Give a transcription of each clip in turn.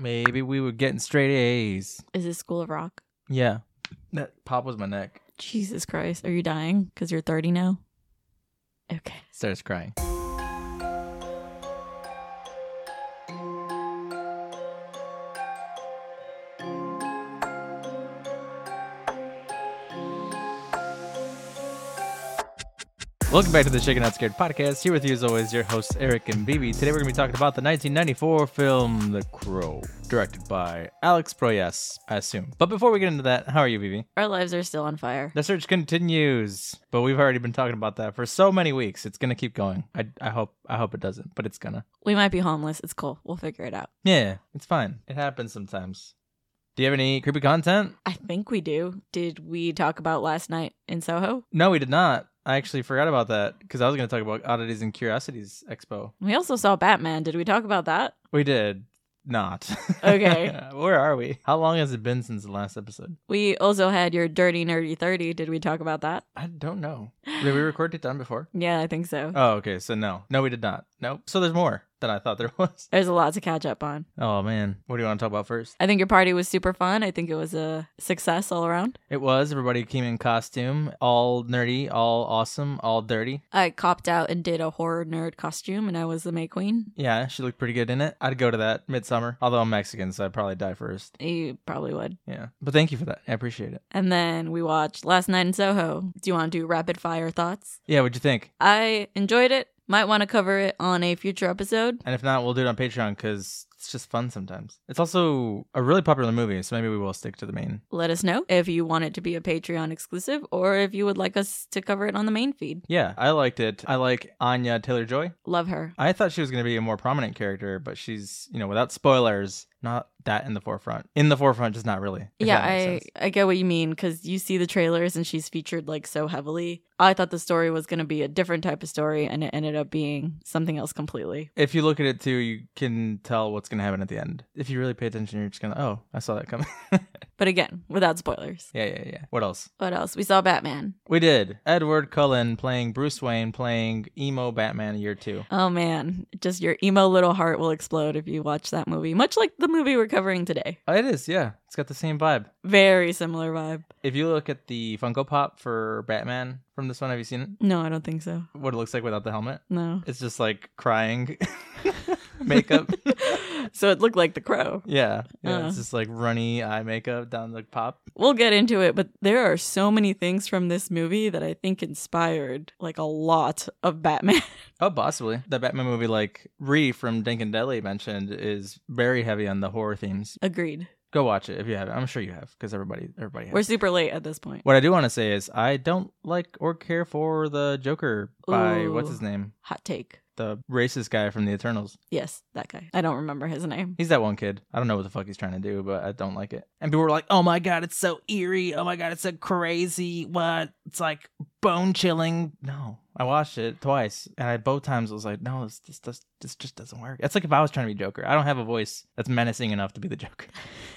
Maybe we were getting straight A's. Is this School of Rock? Yeah. That pop was my neck. Jesus Christ. Are you dying because you're 30 now? Okay. Starts crying. Welcome back to the Shaken Not Scared podcast. Here with you, as always, your hosts Eric and BB. Today, we're going to be talking about the 1994 film The Crow, directed by Alex Proyas, I assume. But before we get into that, how are you, BB? Our lives are still on fire. The search continues, but we've already been talking about that for so many weeks. It's gonna keep going. I, I hope I hope it doesn't, but it's gonna. We might be homeless. It's cool. We'll figure it out. Yeah, it's fine. It happens sometimes. Do you have any creepy content? I think we do. Did we talk about last night in Soho? No, we did not. I actually forgot about that because I was gonna talk about Oddities and Curiosities Expo. We also saw Batman. Did we talk about that? We did not. Okay. Where are we? How long has it been since the last episode? We also had your Dirty Nerdy 30. Did we talk about that? I don't know. Did we record it done before? Yeah, I think so. Oh, okay. So no, no, we did not. Nope. So there's more than I thought there was. There's a lot to catch up on. Oh man, what do you want to talk about first? I think your party was super fun. I think it was a success all around. It was. Everybody came in costume, all nerdy, all awesome, all dirty. I copped out and did a horror nerd costume, and I was the May Queen. Yeah, she looked pretty good in it. I'd go to that midsummer. Although I'm Mexican, so I'd probably die first. You probably would. Yeah. But thank you for that. I appreciate it. And then we watched Last Night in Soho. Do you want to do rapid fire thoughts? Yeah, what'd you think? I enjoyed it. Might want to cover it on a future episode. And if not, we'll do it on Patreon because it's just fun sometimes. It's also a really popular movie, so maybe we will stick to the main. Let us know if you want it to be a Patreon exclusive or if you would like us to cover it on the main feed. Yeah, I liked it. I like Anya Taylor Joy. Love her. I thought she was going to be a more prominent character, but she's, you know, without spoilers, not that in the forefront. In the forefront, just not really. yeah, I, sense. I get what you mean because you see the trailers and she's featured like so heavily. I thought the story was going to be a different type of story and it ended up being something else completely. If you look at it too, you can tell what's going to happen at the end. If you really pay attention, you're just going to, oh, I saw that coming. But again, without spoilers. yeah, yeah, yeah. What else? What else? We saw Batman. We did. Edward Cullen playing Bruce Wayne, playing emo Batman year two. Oh man, just your emo little heart will explode if you watch that movie, much like the movie we're covering today. Oh, it is, yeah. It's got the same vibe. Very similar vibe. If you look at the Funko Pop for Batman from this one, have you seen it? No, I don't think so. What it looks like without the helmet? No. It's just like crying makeup. so it looked like the crow. yeah. Yeah. Uh. It's just like runny eye makeup down the pop. We'll get into it, but there are so many things from this movie that I think inspired like a lot of Batman. Oh, possibly. The Batman movie, like Ree from Dinkin' Deli mentioned, is very heavy on the horror themes. Agreed. Go watch it if you haven't. I'm sure you have because everybody, everybody has. We're super late at this point. What I do want to say is I don't like or care for the Joker by what's his name? Hot take. The racist guy from the Eternals. Yes, that guy. I don't remember his name. He's that one kid. I don't know what the fuck he's trying to do, but I don't like it. And people were like, "Oh my god, it's so eerie. Oh my god, it's so crazy. What? It's like bone chilling." No, I watched it twice, and I both times was like, "No, this this this, this just doesn't work." It's like if I was trying to be Joker. I don't have a voice that's menacing enough to be the Joker.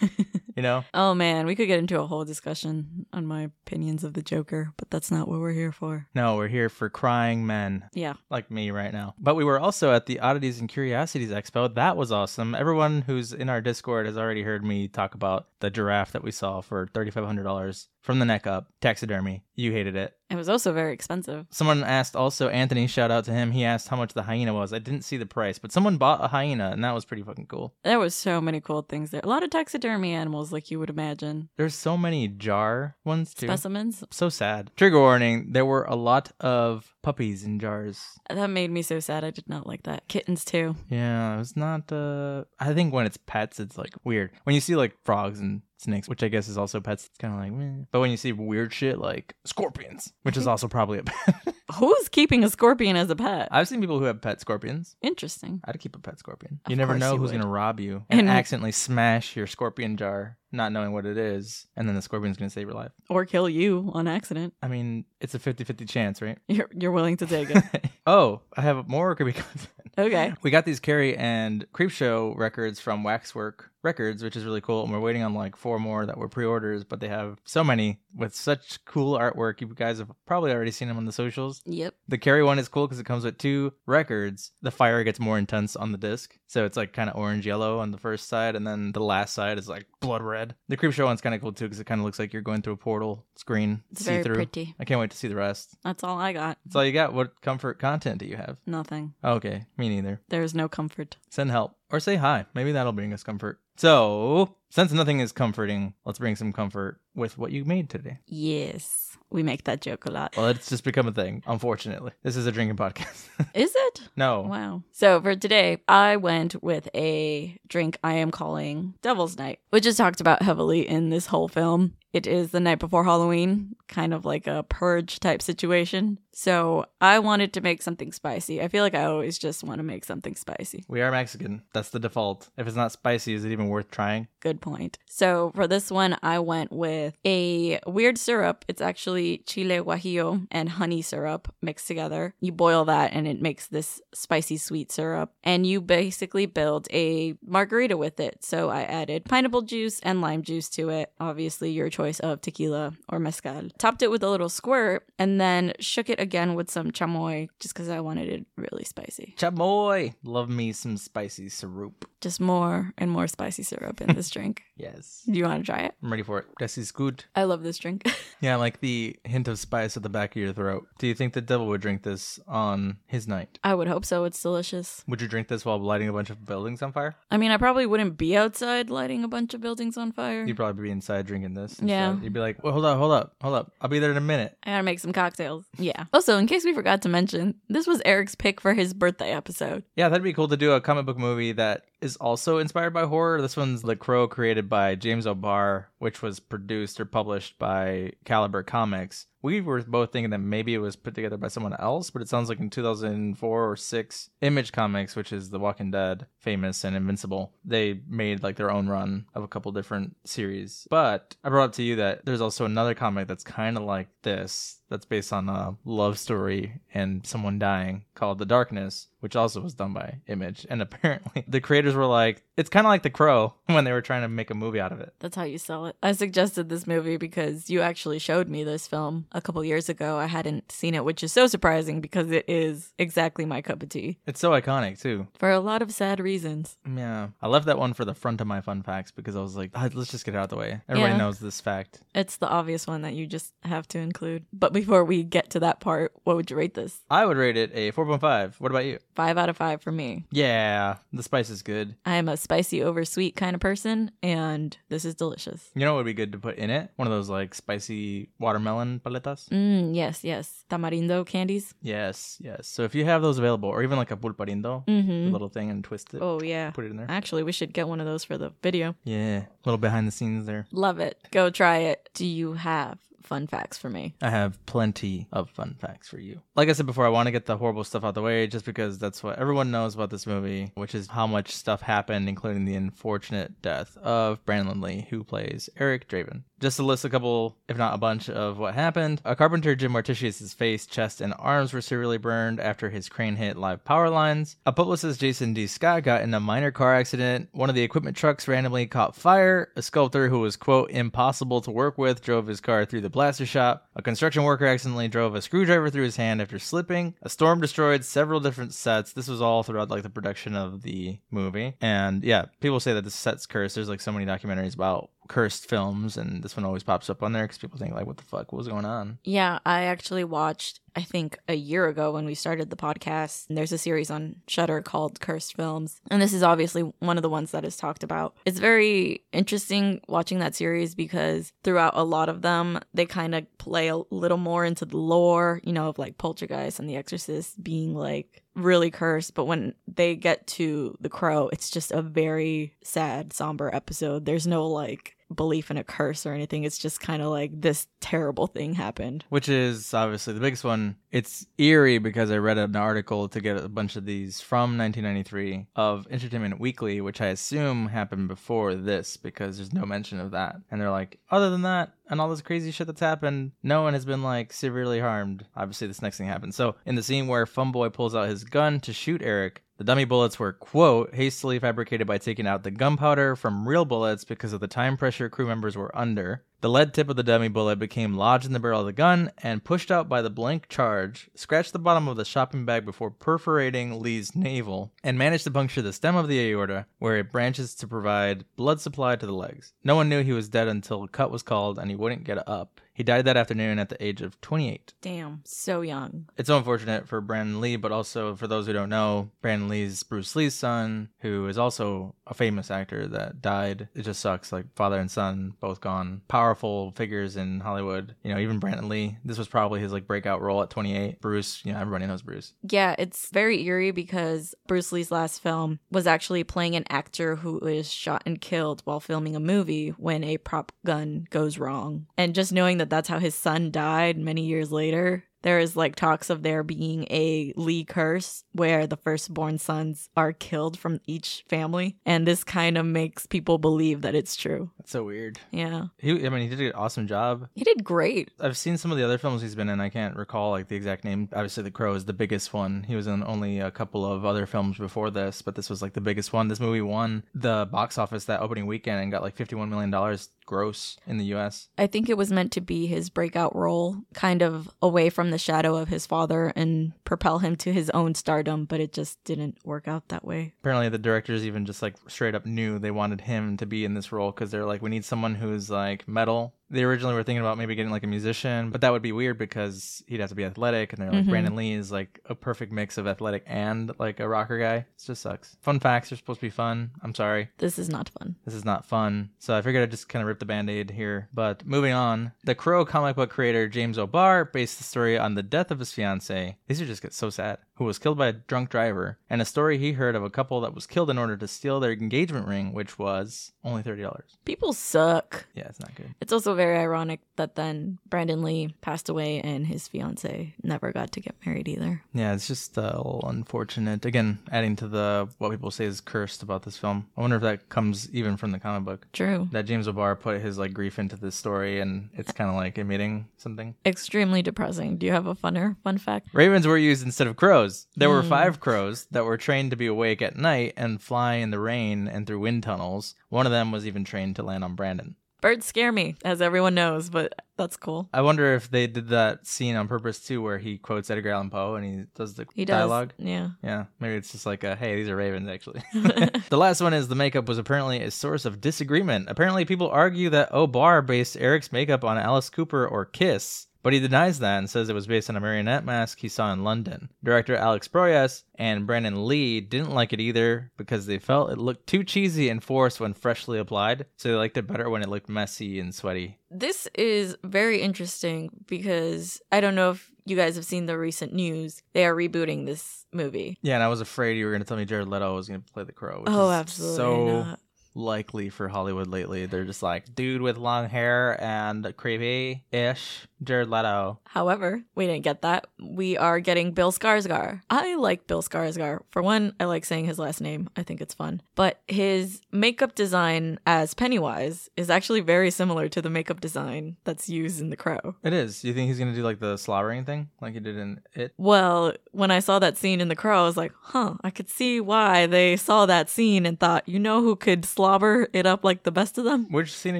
you know? oh man, we could get into a whole discussion on my opinions of the Joker, but that's not what we're here for. No, we're here for crying men. Yeah. like me right now. But we were also at the Oddities and Curiosities Expo. That was awesome. Everyone who's in our Discord has already heard me talk about the giraffe that we saw for $3,500 from the neck up, taxidermy. You hated it. It was also very expensive. Someone asked also, Anthony, shout out to him. He asked how much the hyena was. I didn't see the price, but someone bought a hyena, and that was pretty fucking cool. There was so many cool things there. A lot of taxidermy animals, like you would imagine. There's so many jar ones too. Specimens. so sad. Trigger warning there were a lot of puppies in jars. That made me so sad. I did not like that. Kittens too. Yeah, it's not. Uh, I think when it's pets, it's like weird. When you see like frogs and snakes, which I guess is also pets, it's kind of like. Meh. But when you see weird shit like scorpions, which is mhm. also probably a pet, Who's keeping a scorpion as a pet? I've seen people who have pet scorpions. Interesting. I'd keep a pet scorpion. Of you never know you who's would. gonna rob you and, And- accidentally smash your scorpion jar, not knowing what it is, and then the scorpion's gonna save your life. Or kill you on accident. I mean, it's a 50-50 chance, right? You're you're willing to take it. oh, I have more creepy content. Okay. We got these Carrie and Creepshow records from Waxwork records, which is really cool. And we're waiting on like four more that were pre-orders, but they have so many with such cool artwork. You guys have probably already seen them on the socials. Yep. The Carrie one is cool because it comes with two records. The fire gets more intense on the disc, so it's like kind of orange yellow on the first side, and then the last side is like blood red. The Creepshow one's kind of cool too because it kind of looks like you're going through a portal screen. It's see very through. pretty. I can't wait to see the rest. That's all I got. That's all you got. What comfort content do you have? Nothing. Okay, me neither. There is no comfort. Send help or say hi. Maybe that'll bring us comfort. So, since nothing is comforting, let's bring some comfort with what you made today. Yes. We make that joke a lot. Well, it's just become a thing, unfortunately. This is a drinking podcast. Is it? no. Wow. So for today, I went with a drink I am calling Devil's Night, which is talked about heavily in this whole film. It is the night before Halloween, kind of like a purge type situation. So I wanted to make something spicy. I feel like I always just want to make something spicy. We are Mexican. That's the default. If it's not spicy, is it even worth trying? Good point. So for this one, I went with a weird syrup. It's actually chile guajillo and honey syrup mixed together. You boil that and it makes this spicy sweet syrup. And you basically build a margarita with it. So I added pineapple juice and lime juice to it. Obviously, your choice of tequila or mezcal. Topped it with a little squirt and then shook it again with some chamoy just because I wanted it really spicy. Chamoy! Love me some spicy syrup. Just more and more spicy syrup in this drink. Yes. Do you want to try it? I'm ready for it. This is good. I love this drink. Yeah, like the hint of spice at the back of your throat. Do you think the devil would drink this on his night? I would hope so. It's delicious. Would you drink this while lighting a bunch of buildings on fire? I mean, I probably wouldn't be outside lighting a bunch of buildings on fire. You'd probably be inside drinking this. Yeah. You'd be like, well, hold up, hold up, hold up. I'll be there in a minute. I gotta make some cocktails. Yeah. Also, in case we forgot to mention, this was Eric's pick for his birthday episode. Yeah, that'd be cool to do a comic book movie that is also inspired by horror. This one's The Crow, created by James O'Barr, which was produced or published by Caliber Comics. We were both thinking that maybe it was put together by someone else, but it sounds like in 2004 or 6, Image Comics, which is The Walking Dead, famous and Invincible, they made like their own run of a couple different series. But I brought up to you that there's also another comic that's kind of like this, that's based on a love story and someone dying called The Darkness, which also was done by Image. And apparently the creators were like, it's kind of like The Crow when they were trying to make a movie out of it. That's how you sell it. I suggested this movie because you actually showed me this film a couple years ago. I hadn't seen it, which is so surprising because it is exactly my cup of tea It's so iconic too. for a lot of sad reasons. Yeah. I left that one for the front of my fun facts because I was like, "Ah, let's just get it out of the way. Everybody Yeah. knows this fact. It's the obvious one that you just have to include. But before we get to that part, what would you rate this? I would rate it a 4.5. What about you? Five out of five for me. Yeah, the spice is good. I am a spicy over sweet kind of person, and this is delicious. You know what would be good to put in it? One of those like spicy watermelon paletas. Mm, yes, yes. Tamarindo candies. Yes, yes. So if you have those available, or even like a pulparindo, Mm-hmm. little thing and twist it, Oh, yeah. put it in there. Actually, we should get one of those for the video. Yeah, a little behind the scenes there. Love it. Go try it. Do you have fun facts for me? I have plenty of fun facts for you. Like I said before, I want to get the horrible stuff out the way just because that's what everyone knows about this movie, which is how much stuff happened, including the unfortunate death of Brandon Lee, who plays Eric Draven. Just to list a couple, if not a bunch, of what happened. A carpenter, Jim Martishius' face, chest, and arms were severely burned after his crane hit live power lines. A publicist, Jason D. Scott, got in a minor car accident. One of the equipment trucks randomly caught fire. A sculptor who was, quote, impossible to work with drove his car through the blaster shop. A construction worker accidentally drove a screwdriver through his hand after slipping. A storm destroyed several different sets. This was all throughout like the production of the movie. And yeah, people say that the set's cursed. There's like so many documentaries about cursed films, and this one always pops up on there because people think like, what the fuck, was going on? Yeah, I actually watched, I think a year ago when we started the podcast. And there's a series on Shudder called Cursed Films. And this is obviously one of the ones that is talked about. It's very interesting watching that series because throughout a lot of them, they kind of play a little more into the lore, you know, of like Poltergeist and The Exorcist being like really cursed. But when they get to The Crow, it's just a very sad, somber episode. There's no like belief in a curse or anything. It's just kind of like this terrible thing happened. Which is obviously the biggest one. It's eerie because I read an article to get a bunch of these from 1993 of Entertainment Weekly, which I assume happened before this because there's no mention of that. And they're like, other than that, and all this crazy shit that's happened, no one has been like severely harmed. Obviously, this next thing happens. So, in the scene where Funboy pulls out his gun to shoot Eric, The dummy bullets were, quote, hastily fabricated by taking out the gunpowder from real bullets because of the time pressure crew members were under. The lead tip of the dummy bullet became lodged in the barrel of the gun and pushed out by the blank charge, scratched the bottom of the shopping bag before perforating Lee's navel, and managed to puncture the stem of the aorta, where it branches to provide blood supply to the legs. No one knew he was dead until a cut was called and he wouldn't get up. He died that afternoon at the age of 28. Damn, so young. It's so unfortunate for Brandon Lee, but also for those who don't know, Brandon Lee's Bruce Lee's son, who is also a famous actor that died. It just sucks. Like father and son, both gone. Powerful figures in Hollywood. You know, even Brandon Lee. This was probably his like breakout role at 28. Bruce, you know, everybody knows Bruce. Yeah, it's very eerie because Bruce Lee's last film was actually playing an actor who is shot and killed while filming a movie when a prop gun goes wrong. And just knowing that that's how his son died many years later there is like talks of there being a Lee curse where the firstborn sons are killed from each family. And this kind of makes people believe that it's true. That's so weird. Yeah. He, I mean, he did an awesome job. He did great. I've seen some of the other films he's been in. I can't recall like the exact name. Obviously, The Crow is the biggest one. He was in only a couple of other films before this, but this was like the biggest one. This movie won the box office that opening weekend and got like $51 million gross in the US. I think it was meant to be his breakout role, kind of away from the shadow of his father and propel him to his own stardom, but it just didn't work out that way. Apparently, the directors even just like straight up knew they wanted him to be in this role because they're like, we need someone who's like metal they originally were thinking about maybe getting like a musician, but that would be weird because he'd have to be athletic, and they're like Mhm. Brandon Lee is like a perfect mix of athletic and like a rocker guy. It just sucks. Fun facts are supposed to be fun. I'm sorry. This is not fun. This is not fun. So I figured I'd just kind of rip the band aid here. But moving on, the Crow comic book creator James O'Barr based the story on the death of his fiance. These are just get so sad. Who was killed by a drunk driver, and a story he heard of a couple that was killed in order to steal their engagement ring, which was only thirty dollars. People suck. Yeah, it's not good. It's also very ironic that then Brandon Lee passed away and his fiance never got to get married either. Yeah, it's just uh, a little unfortunate. Again, adding to the what people say is cursed about this film. I wonder if that comes even from the comic book. True. That James O'Barr put his like grief into this story, and it's kind of like emitting something. Extremely depressing. Do you have a funner fun fact? Ravens were used instead of crows. There were Mm. five crows that were trained to be awake at night and fly in the rain and through wind tunnels. One of them was even trained to land on Brandon. Birds scare me, as everyone knows, but that's cool. I wonder if they did that scene on purpose too, where he quotes Edgar Allan Poe and he does the He does. dialogue. Yeah. Yeah, maybe it's just like, a, hey, these are ravens, actually. the last one is the makeup was apparently a source of disagreement. Apparently, people argue that O'Barr based Eric's makeup on Alice Cooper or Kiss, but he denies that and says it was based on a marionette mask he saw in London. Director Alex Proyas and Brandon Lee didn't like it either because they felt it looked too cheesy and forced when freshly applied, so they liked it better when it looked messy and sweaty. This is very interesting because I don't know if you guys have seen the recent news. They are rebooting this movie. Yeah, and I was afraid you were going to tell me Jared Leto was going to play the crow. Which oh, absolutely So not. Likely for Hollywood lately. They're just like dude with long hair and creepy ish Jared Leto. However, we didn't get that. We are getting Bill Skarsgård. I like Bill Skarsgård. For one, I like saying his last name. I think it's fun. But his makeup design as Pennywise is actually very similar to the makeup design that's used in The Crow. It is. Do you think he's gonna do like the slobbering thing, like he did in It? Well, when I saw that scene in The Crow, I was like, huh, I could see why they saw that scene and thought, you know who could slobber it up like the best of them? Which scene are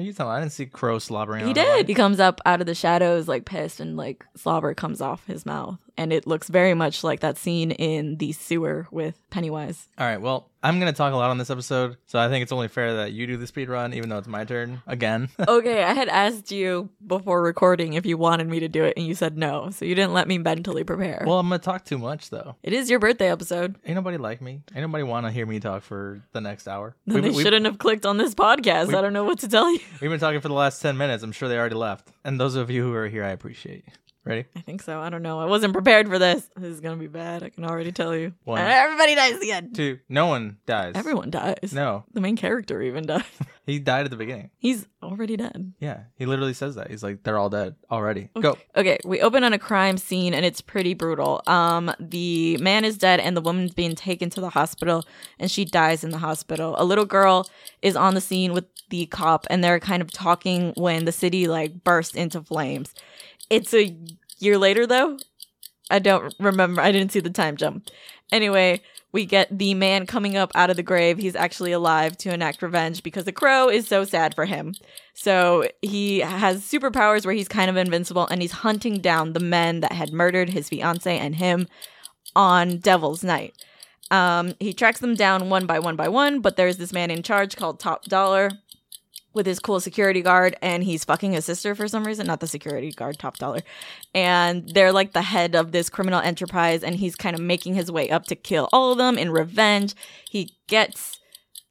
you talking? about? I didn't see Crow slobbering. He on a lot. did. He comes up out of the shadows like pissed and like slobber comes off his mouth. And it looks very much like that scene in the sewer with Pennywise. All right. Well, I'm gonna talk a lot on this episode, so I think it's only fair that you do the speed run, even though it's my turn again. okay, I had asked you before recording if you wanted me to do it and you said no. So you didn't let me mentally prepare. well, I'm gonna talk too much though. it is your birthday episode. Ain't nobody like me. Ain't nobody want to hear me talk for the next hour. Then We've- they we've- shouldn't have clicked on this podcast. we- I don't know what to tell you. We've been talking for the last 10 minutes. I'm sure they already left. And those of you who are here, I appreciate. Ready? I think so. I don't know. I wasn't prepared for this. This is gonna be bad. I can already tell you. One. Everybody dies again. Two. No one dies. Everyone dies. No. The main character even dies. He died at the beginning. He's already dead. Yeah. He literally says that. He's like, they're all dead already. Go. Okay, we open on a crime scene and it's pretty brutal. Um, the man is dead and the woman's being taken to the hospital and she dies in the hospital. A little girl is on the scene with the cop and they're kind of talking when the city like bursts into flames. It's a year later though. I don't remember. I didn't see the time jump. Anyway, we get the man coming up out of the grave. He's actually alive to enact revenge because the crow is so sad for him. So he has superpowers where he's kind of invincible and he's hunting down the men that had murdered his fiance and him on Devil's Night. Um, he tracks them down one by one by one, but there's this man in charge called Top Dollar with his cool security guard, and he's fucking his sister for some reason. Not the security guard, Top Dollar. And they're like the head of this criminal enterprise, and he's kind of making his way up to kill all of them in revenge. He gets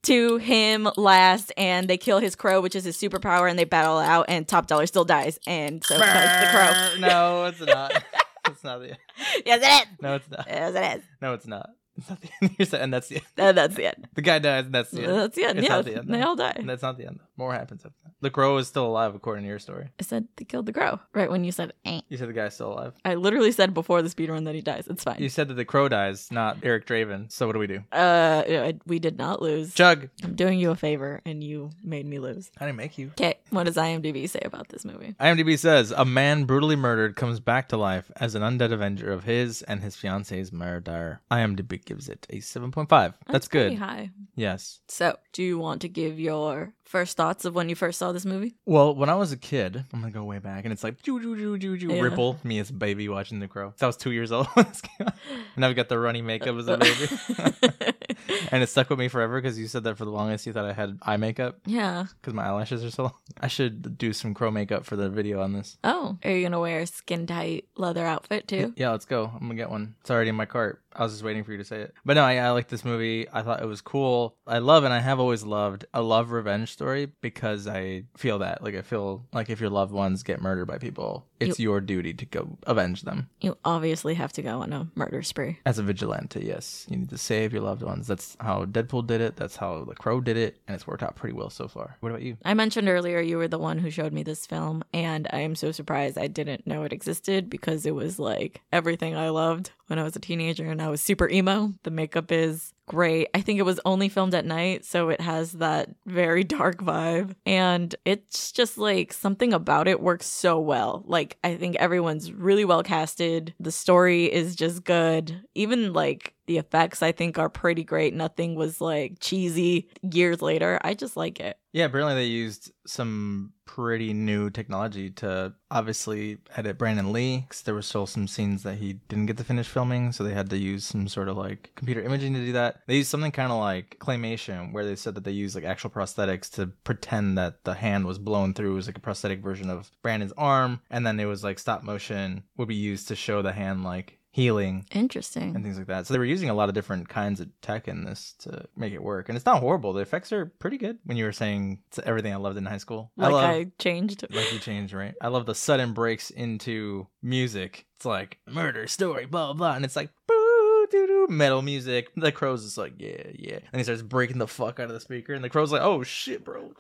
to him last, and they kill his crow, which is his superpower, and they battle out, and Top Dollar still dies, and so does the crow. no, it's not. it's not the. Yes, it is. No, it's not. Yes, it is. No, it's not. It's not the end. And that's the end. That's the end. The guy dies, and that's the end. That's the end. It's yeah, not the end, they all die. And that's not the end. More happens after that. The crow is still alive, according to your story. I said they killed the crow right when you said. Eh. You said the guy's still alive. I literally said before the speedrun that he dies. It's fine. You said that the crow dies, not Eric Draven. So what do we do? Uh, we did not lose. Chug. I'm doing you a favor, and you made me lose. I didn't make you. Okay, what does IMDb say about this movie? IMDb says a man brutally murdered comes back to life as an undead avenger of his and his fiance's murder. IMDb gives it a 7.5. That's, pretty good. high. Yes. So, do you want to give your first thoughts of when you first saw this movie? Well, when I was a kid, I'm gonna go way back, and it's like choo choo choo Yeah. ripple. Me as a baby watching The Crow. So I was two years old when this came out. And I've got the runny makeup as a baby, and it stuck with me forever because you said that for the longest you thought I had eye makeup yeah. because my eyelashes are so long. I should do some Crow makeup for the video on this. Oh, are you gonna wear a skin tight leather outfit too? Yeah, let's go. I'm gonna get one. It's already in my cart. I was just waiting for you to say it. But no, I, I like this movie. I thought it was cool. I love and I have always loved a love revenge story because I feel that. Like I feel like if your loved ones get murdered by people, it's your duty to go avenge them. You obviously have to go on a murder spree. As a vigilante, yes. You need to save your loved ones. That's how Deadpool did it. That's how The Crow did it, and it's worked out pretty well so far. What about you? I mentioned earlier you were the one who showed me this film, and I am so surprised I didn't know it existed because it was like everything I loved when I was a teenager and I was super emo. The makeup is great. I think it was only filmed at night, so it has that very dark vibe. And it's just like something about it works so well. Like, I think everyone's really well casted. The story is just good. Even like the effects, I think, are pretty great. Nothing was like cheesy years later. I just like it. Yeah, apparently they used some pretty new technology to obviously edit Brandon Lee because there were still some scenes that he didn't get to finish filming, so they had to use some sort of like computer imaging to do that. They used something kind of like claymation, where they said that they used like actual prosthetics to pretend that the hand was blown through It was like a prosthetic version of Brandon's arm, and then it was like stop motion would be used to show the hand like healing Interesting. and things like that. So they were using a lot of different kinds of tech in this to make it work, and it's not horrible. The effects are pretty good. When you were saying it's everything I loved in high school, Like I I, love changed. like you changed right. I love the sudden breaks into music. It's like murder story, blah blah, blah. and it's like boo doo doo metal music. The crow's just like yeah yeah, and he starts breaking the fuck out of the speaker, and the crow's like oh shit, bro.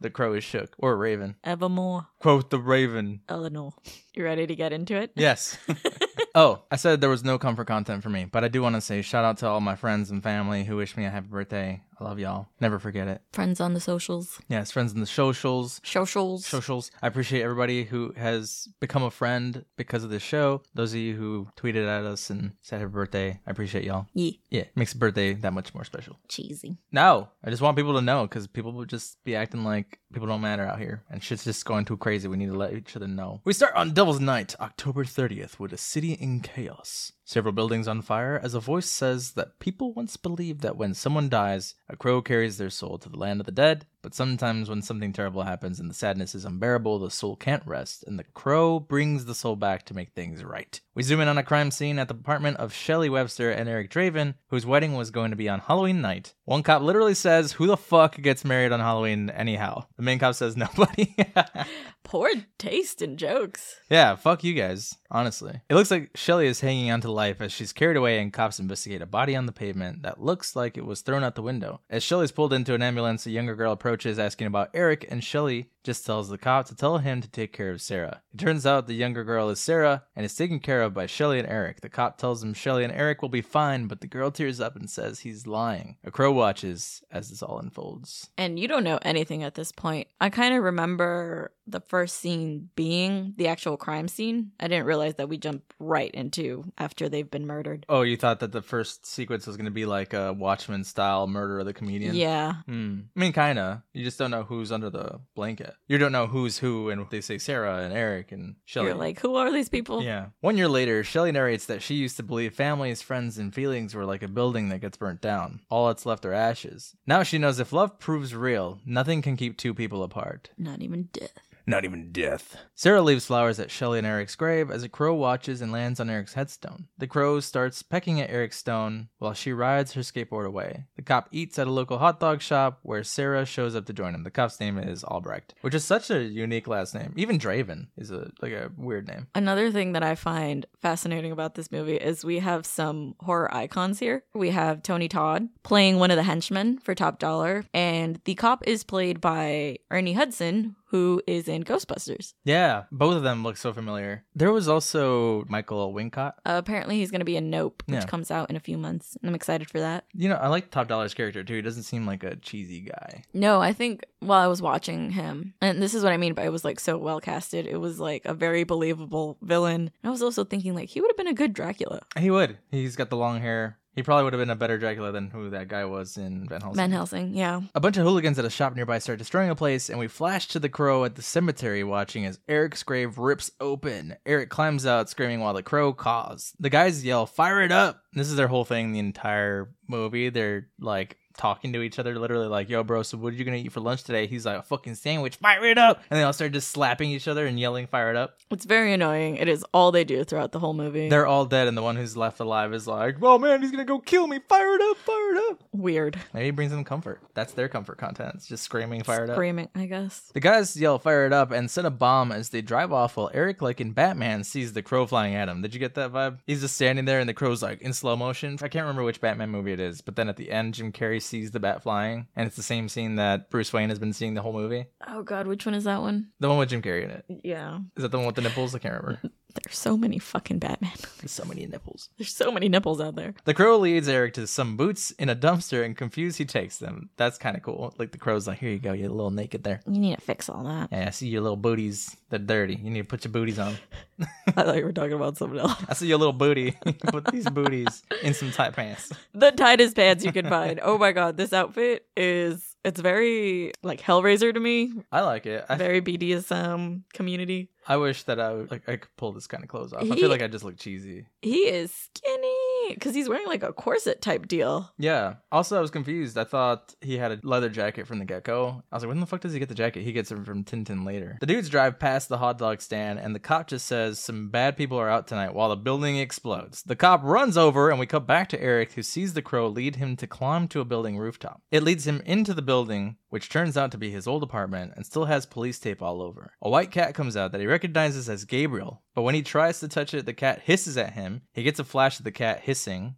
the crow is shook or raven. Evermore, Quote the raven. Eleanor. You ready to get into it? Yes. oh, I said there was no comfort content for me, but I do want to say shout out to all my friends and family who wish me a happy birthday. I love y'all. Never forget it. Friends on the socials. Yes, friends in the socials. Socials. Socials. I appreciate everybody who has become a friend because of this show. Those of you who tweeted at us and said happy birthday, I appreciate y'all. Yeah. Yeah, makes the birthday that much more special. Cheesy. No, I just want people to know because people would just be acting like people don't matter out here and shit's just going too crazy. We need to let each other know. We start on Devil's Night, October 30th, with a city in chaos. Several buildings on fire as a voice says that people once believed that when someone dies, a crow carries their soul to the land of the dead. But sometimes when something terrible happens and the sadness is unbearable, the soul can't rest, and the crow brings the soul back to make things right. We zoom in on a crime scene at the apartment of Shelley Webster and Eric Draven, whose wedding was going to be on Halloween night. One cop literally says, Who the fuck gets married on Halloween anyhow? The main cop says, Nobody. Poor taste in jokes. yeah, fuck you guys, honestly. It looks like Shelley is hanging on to life as she's carried away and cops investigate a body on the pavement that looks like it was thrown out the window. As Shelley's pulled into an ambulance, a younger girl approaches asking about Eric, and Shelley just tells the cop to tell him to take care of Sarah. It turns out the younger girl is Sarah and is taken care of by Shelley and Eric. The cop tells him Shelley and Eric will be fine, but the girl tears up and says he's lying. A crow watches as this all unfolds. And you don't know anything at this point. I kind of remember the first scene being the actual crime scene. I didn't realize that we jump right into after they've been murdered. Oh, you thought that the first sequence was going to be like a Watchmen style murder of the comedian? Yeah. Hmm. I mean, kind of. You just don't know who's under the blanket. You don't know who's who, and they say Sarah and Eric and Shelly. You're like, who are these people? Yeah. One year later, Shelly narrates that she used to believe families, friends, and feelings were like a building that gets burnt down. All that's left are ashes. Now she knows if love proves real, nothing can keep two people apart. Not even death. Not even death. Sarah leaves flowers at Shelley and Eric's grave as a crow watches and lands on Eric's headstone. The crow starts pecking at Eric's stone while she rides her skateboard away. The cop eats at a local hot dog shop where Sarah shows up to join him. The cop's name is Albrecht, which is such a unique last name. Even Draven is a like a weird name. Another thing that I find fascinating about this movie is we have some horror icons here. We have Tony Todd playing one of the henchmen for Top Dollar, and the cop is played by Ernie Hudson, who is in Ghostbusters. Yeah, both of them look so familiar. There was also Michael Wincott. Uh, apparently, he's going to be in Nope, which Yeah. comes out in a few months, and I'm excited for that. You know, I like Top Dollar's character too. He doesn't seem like a cheesy guy. No, I think while I was watching him, and this is what I mean by it was like so well casted, it was like a very believable villain. I was also thinking like he would have been a good Dracula. He would. He's got the long hair. He probably would have been a better Dracula than who that guy was in Van Helsing. Van Helsing, yeah. A bunch of hooligans at a shop nearby start destroying a place, and we flash to the crow at the cemetery watching as Eric's grave rips open. Eric climbs out screaming while the crow caws. The guys yell, Fire it up! This is their whole thing the entire movie. They're like talking to each other, literally like, Yo, bro, so what are you gonna eat for lunch today? He's like, A fucking sandwich, fire it up! And they all start just slapping each other and yelling, Fire it up. It's very annoying. It is all they do throughout the whole movie. They're all dead, and the one who's left alive is like, Oh man, he's gonna go kill me, fire it up, fire it up! Weird. Maybe it brings them comfort. That's their comfort content. It's just screaming, fire it up. Screaming, I guess. The guys yell fire it up and set a bomb as they drive off while Eric, like in Batman, sees the crow flying at him. Did you get that vibe? He's just standing there and the crow's like in slow motion. I can't remember which Batman movie it is, but then at the end, Jim Carrey sees the bat flying and it's the same scene that Bruce Wayne has been seeing the whole movie. Oh god, which one is that one? The one with Jim Carrey in it. Yeah. Is that the one with the nipples? I can't remember. There's so many fucking Batman. There's so many nipples. There's so many nipples out there. The crow leads Eric to some boots in a dumpster and confused he takes them. That's kind of cool. Like the crow's like, here you go, you're a little naked there. You need to fix all that. Yeah, I see your little booties. They're dirty. You need to put your booties on. I thought you were talking about something else. I see your little booty. Put these booties in some tight pants. the tightest pants you can find. Oh my god, this outfit is it's very like Hellraiser to me. I like it. I, Very BDSM community. I wish that I would, like I could pull this kind of clothes off. I feel like I just look cheesy. He is skinny because he's wearing like a corset type deal. Yeah. Also, I was confused. I thought he had a leather jacket from the get go. I was like, when the fuck does he get the jacket? He gets it from Tintin later. The dudes drive past the hot dog stand, and the cop just says some bad people are out tonight while the building explodes. The cop runs over, and we cut back to Eric, who sees the crow lead him to climb to a building rooftop. It leads him into the building, which turns out to be his old apartment and still has police tape all over. A white cat comes out that he recognizes as Gabriel, but when he tries to touch it, the cat hisses at him. He gets a flash of the cat hissing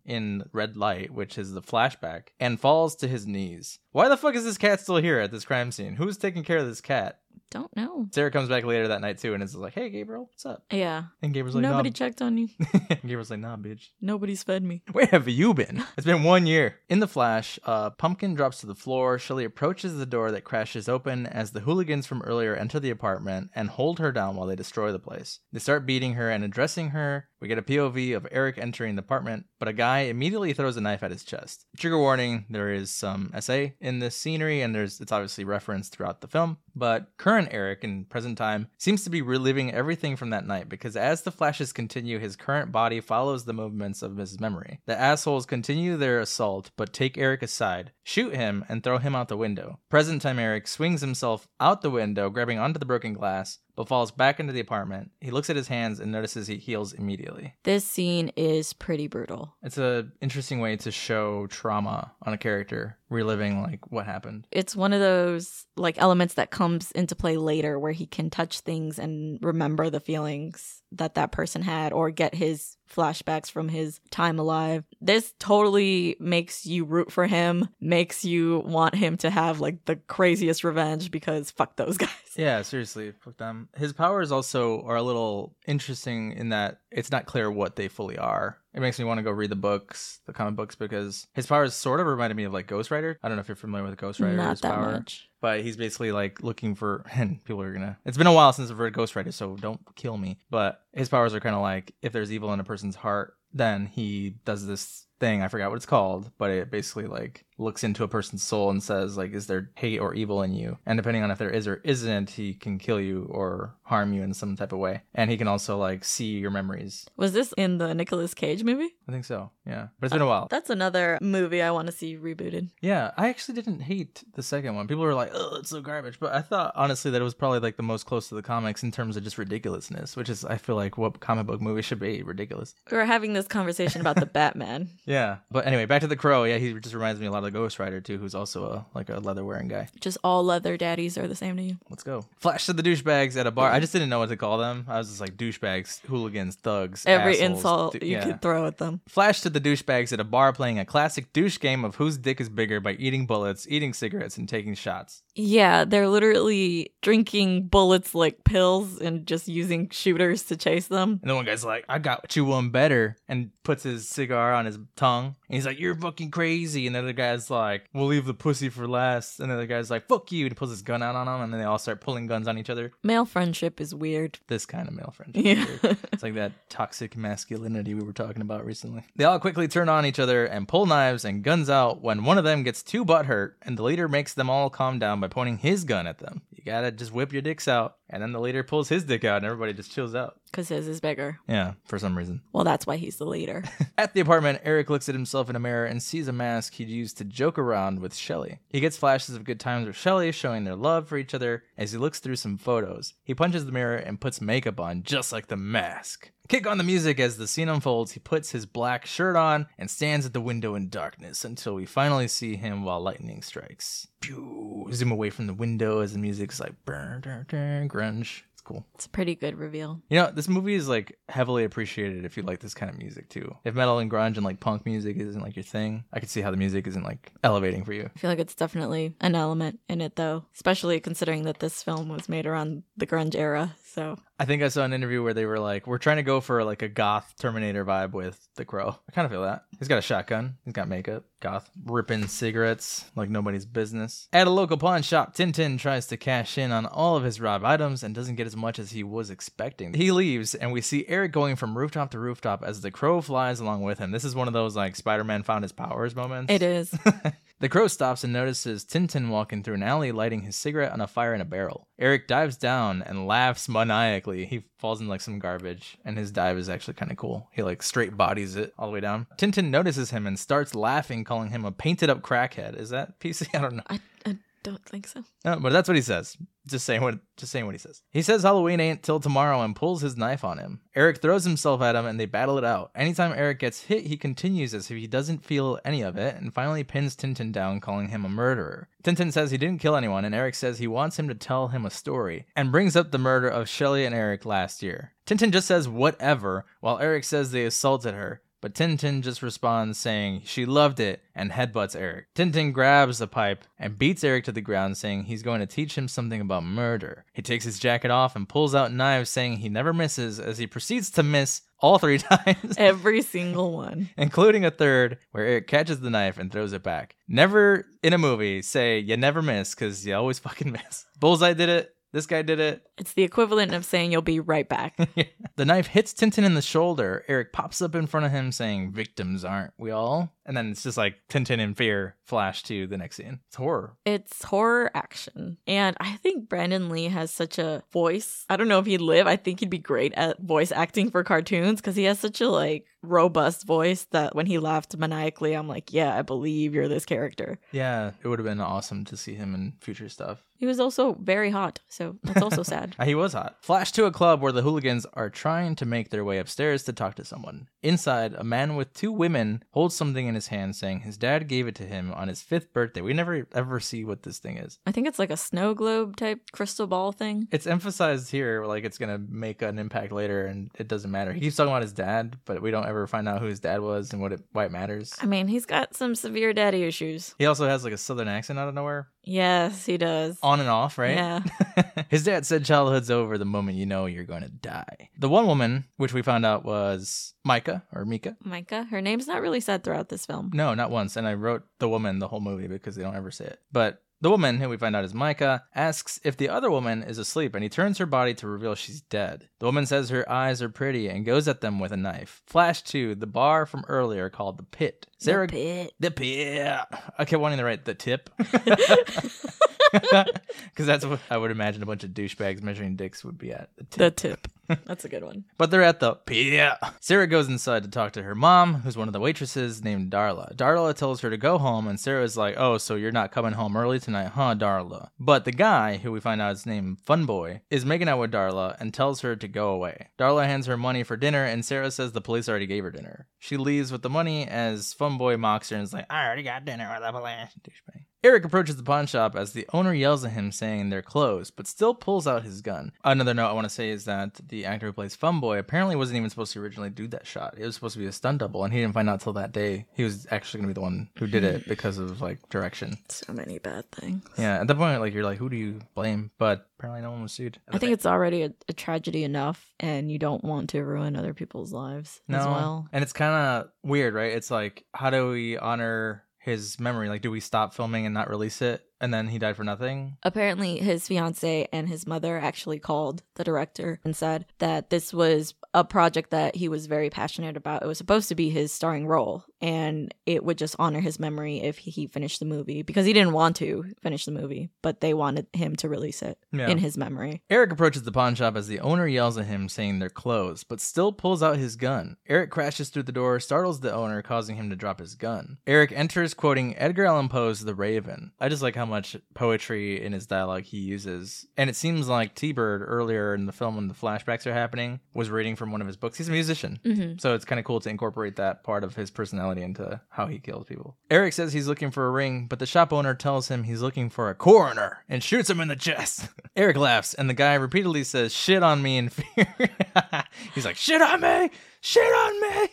in red light, which is the flashback, and falls to his knees. Why the fuck is this cat still here at this crime scene? Who's taking care of this cat? Don't know. Sarah comes back later that night too and is like, "Hey, Gabriel, what's up?" Yeah. And Gabriel's like, Nobody "Nah." checked on you. Gabriel's like, "Nah, bitch." Nobody's fed me. Where have you been? It's been one year. In the flash, a pumpkin drops to the floor. Shelly approaches the door that crashes open as the hooligans from earlier enter the apartment and hold her down while they destroy the place. They start beating her and addressing her. We get a POV of Eric entering the apartment, but a guy immediately throws a knife at his chest. Trigger warning, there is some SA in this scenery and there's it's obviously referenced throughout the film, but current Eric in present time seems to be reliving everything from that night because as the flashes continue, his current body follows the movements of his memory. The assholes continue their assault, but take Eric aside, shoot him, and throw him out the window. Present time Eric swings himself out the window, grabbing onto the broken glass, but falls back into the apartment. He looks at his hands and notices he heals immediately. This scene is pretty brutal. It's an interesting way to show trauma on a character, reliving like what happened. It's one of those like elements that comes into play later where he can touch things and remember the feelings that that person had or get his flashbacks from his time alive. This totally makes you root for him, makes you want him to have like the craziest revenge because fuck those guys. Yeah, seriously, fuck them. His powers also are a little interesting in that it's not clear what they fully are. It makes me want to go read the books, the comic books, because his powers sort of reminded me of like Ghost Rider. I don't know if you're familiar with Ghost Rider. Not that power, much. but he's basically like looking for. And people are gonna. It's been a while since I've read Ghost Rider, so don't kill me. But his powers are kind of like if there's evil in a person's heart, then he does this thing. I forgot what it's called, but it basically like looks into a person's soul and says like, is there hate or evil in you? And depending on if there is or isn't, he can kill you or harm you in some type of way. And he can also like see your memories. Was this in the Nicolas Cage movie? I think so. Yeah, but it's been a while. That's another movie I want to see rebooted. Yeah, I actually didn't hate the second one. People were like, "Oh, it's so garbage," but I thought honestly that it was probably like the most close to the comics in terms of just ridiculousness, which is I feel like what comic book movie should be ridiculous. We were having this conversation about the Batman. Yeah, but anyway, back to the Crow. Yeah, he just reminds me a lot of the Ghost Rider too, who's also a like a leather wearing guy. Just all leather daddies are the same to you. Let's go. Flash to the douchebags at a bar. I just didn't know what to call them. I was just like douchebags, hooligans, thugs. Every assholes, insult dou- you yeah. could throw at them. Flash to the douchebags at a bar playing a classic douche game of whose dick is bigger by eating bullets, eating cigarettes, and taking shots. Yeah, they're literally drinking bullets like pills and just using shooters to chase them. And the one guy's like, I got what you want better, and puts his cigar on his tongue. And he's like, You're fucking crazy. And the other guy's like, We'll leave the pussy for last. And the other guy's like, Fuck you. And he pulls his gun out on him, and then they all start pulling guns on each other. Male friendship is weird. This kind of male friendship. is Yeah. weird. It's like that toxic masculinity we were talking about recently. They all quickly turn on each other and pull knives and guns out when one of them gets too butthurt, and the leader makes them all calm down by pointing his gun at them. You gotta just whip your dicks out, and then the leader pulls his dick out, and everybody just chills out. Because his is bigger. Yeah, for some reason. Well, that's why he's the leader. At the apartment, Eric looks at himself in a mirror and sees a mask he'd used to joke around with Shelly. He gets flashes of good times with Shelly, showing their love for each other as he looks through some photos. He punches the mirror and puts makeup on, just like the mask. Kick on the music as the scene unfolds. He puts his black shirt on and stands at the window in darkness until we finally see him while lightning strikes. Pew! Zoom away from the window as the music's like burn, burn, burn, grunge. It's cool. it's a pretty good reveal. You know, this movie is like heavily appreciated if you like this kind of music too. If metal and grunge and like punk music isn't like your thing, I could see how the music isn't like elevating for you. I feel like it's definitely an element in it, though, especially considering that this film was made around the grunge era. So I think I saw an interview where they were like, "We're trying to go for like a goth Terminator vibe with the Crow." I kind of feel that. He's got a shotgun. He's got makeup. Goth ripping cigarettes like nobody's business. At a local pawn shop, Tintin tries to cash in on all of his robbed items and doesn't get as much as he was expecting. He leaves, and we see Eric going from rooftop to rooftop as the Crow flies along with him. This is one of those like Spider-Man found his powers moments. it is. The crow stops and notices Tintin walking through an alley lighting his cigarette on a fire in a barrel. Eric dives down and laughs maniacally. He falls in like some garbage, and his dive is actually kind of cool. He like straight bodies it all the way down. Tintin notices him and starts laughing, calling him a painted up crackhead. Is that PC? I don't know. I, I don't think so. No, but that's what he says. Just saying what just saying what he says. He says Halloween ain't till tomorrow and pulls his knife on him. Eric throws himself at him and they battle it out. Anytime Eric gets hit, he continues as if he doesn't feel any of it and finally pins Tintin down, calling him a murderer. Tintin says he didn't kill anyone and Eric says he wants him to tell him a story and brings up the murder of Shelly and Eric last year. Tintin just says whatever while Eric says they assaulted her. But Tintin just responds saying she loved it and headbutts Eric. Tintin grabs the pipe and beats Eric to the ground, saying he's going to teach him something about murder. He takes his jacket off and pulls out knives, saying he never misses as he proceeds to miss all three times. Every single one. Including a third where Eric catches the knife and throws it back. Never in a movie say you never miss because you always fucking miss. Bullseye did it. This guy did it. It's the equivalent of saying you'll be right back. The knife hits Tintin in the shoulder. Eric pops up in front of him saying, Victims aren't we all? And then it's just like Tintin in fear flash to the next scene. It's horror. It's horror action. And I think Brandon Lee has such a voice. I don't know if he'd live. I think he'd be great at voice acting for cartoons because he has such a like robust voice that when he laughed maniacally, I'm like, yeah, I believe you're this character. Yeah, it would have been awesome to see him in future stuff. He was also very hot, so that's also sad. He was hot. Flash to a club where the hooligans are trying to make their way upstairs to talk to someone. Inside, a man with two women holds something in his hand saying his dad gave it to him on his fifth birthday. We never ever see what this thing is. I think it's like a snow globe type crystal ball thing. It's emphasized here like it's gonna make an impact later and it doesn't matter. He keeps talking about his dad, but we don't ever find out who his dad was and what it why it matters. I mean, he's got some severe daddy issues. He also has like a southern accent out of nowhere. Yes, he does. On and off, right? Yeah. His dad said childhood's over the moment you know you're going to die. The one woman, which we found out was Micah or Mika. Micah, her name's not really said throughout this film. No, not once. And I wrote the woman the whole movie because they don't ever say it. But The woman, who we find out is Micah, asks if the other woman is asleep and he turns her body to reveal she's dead. The woman says her eyes are pretty and goes at them with a knife. Flash to the bar from earlier called the Pit. Sarah. The pit. The Pit. I kept wanting to write the tip. Because that's what I would imagine a bunch of douchebags measuring dicks would be at. The tip. The tip. That's a good one. But they're at the pier. Sarah goes inside to talk to her mom, who's one of the waitresses named Darla. Darla tells her to go home, and Sarah's like, Oh, so you're not coming home early tonight, huh, Darla? But the guy, who we find out is named Funboy, is making out with Darla and tells her to go away. Darla hands her money for dinner, and Sarah says the police already gave her dinner. She leaves with the money as Funboy mocks her and is like, I already got dinner with the police. Douchebag. Eric approaches the pawn shop as the owner yells at him saying they're closed, but still pulls out his gun. Another note I want to say is that the actor who plays Funboy apparently wasn't even supposed to originally do that shot. It was supposed to be a stunt double, and he didn't find out till that day he was actually going to be the one who did it because of like direction. So many bad things. Yeah, at that point, like you're like, who do you blame? But apparently, no one was sued. I think it's already a, a tragedy enough, and you don't want to ruin other people's lives as well. And it's kind of weird, right? It's like, how do we honor his memory? Like, do we stop filming and not release it? And then he died for nothing? Apparently, his fiance and his mother actually called the director and said that this was a project that he was very passionate about. It was supposed to be his starring role, and it would just honor his memory if he finished the movie because he didn't want to finish the movie, but they wanted him to release it Yeah. in his memory. Eric approaches the pawn shop as the owner yells at him, saying they're closed, but still pulls out his gun. Eric crashes through the door, startles the owner, causing him to drop his gun. Eric enters, quoting Edgar Allan Poe's The Raven. I just like how much poetry in his dialogue he uses. And it seems like T Bird, earlier in the film when the flashbacks are happening, was reading from one of his books. He's a musician. hmm So it's kind of cool to incorporate that part of his personality into how he kills people. Eric says he's looking for a ring, but the shop owner tells him he's looking for a coroner and shoots him in the chest. Eric laughs, and the guy repeatedly says, shit on me in fear. he's like, shit on me! Shit on me!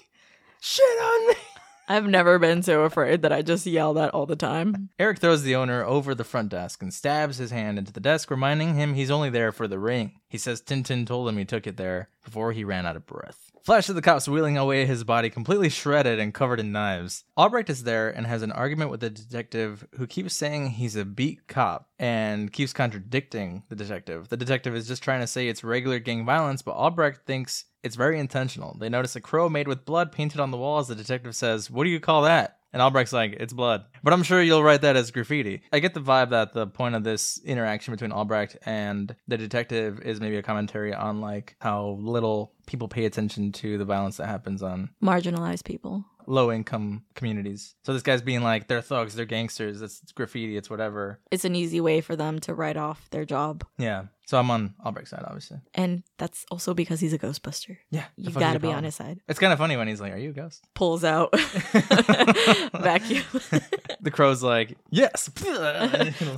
Shit on me! I've never been so afraid that I just yell that all the time. Eric throws the owner over the front desk and stabs his hand into the desk, reminding him he's only there for the ring. He says Tin Tin told him he took it there before he ran out of breath. Flash of the cops wheeling away his body completely shredded and covered in knives. Albrecht is there and has an argument with the detective who keeps saying he's a beat cop and keeps contradicting the detective. The detective is just trying to say it's regular gang violence, but Albrecht thinks it's very intentional. They notice a crow made with blood painted on the walls. The detective says, What do you call that? And Albrecht's like, It's blood. But I'm sure you'll write that as graffiti. I get the vibe that the point of this interaction between Albrecht and the detective is maybe a commentary on like how little people pay attention to the violence that happens on Marginalized people. low income communities. So this guy's being like, they're thugs, they're gangsters, it's graffiti, it's whatever. It's an easy way for them to write off their job. Yeah. So I'm on Albrecht's side, obviously. And that's also because he's a Ghostbuster. Yeah. You gotta be on his side. It's kind of funny when he's like, Are you a ghost? Pulls out vacuum. the crow's like, Yes.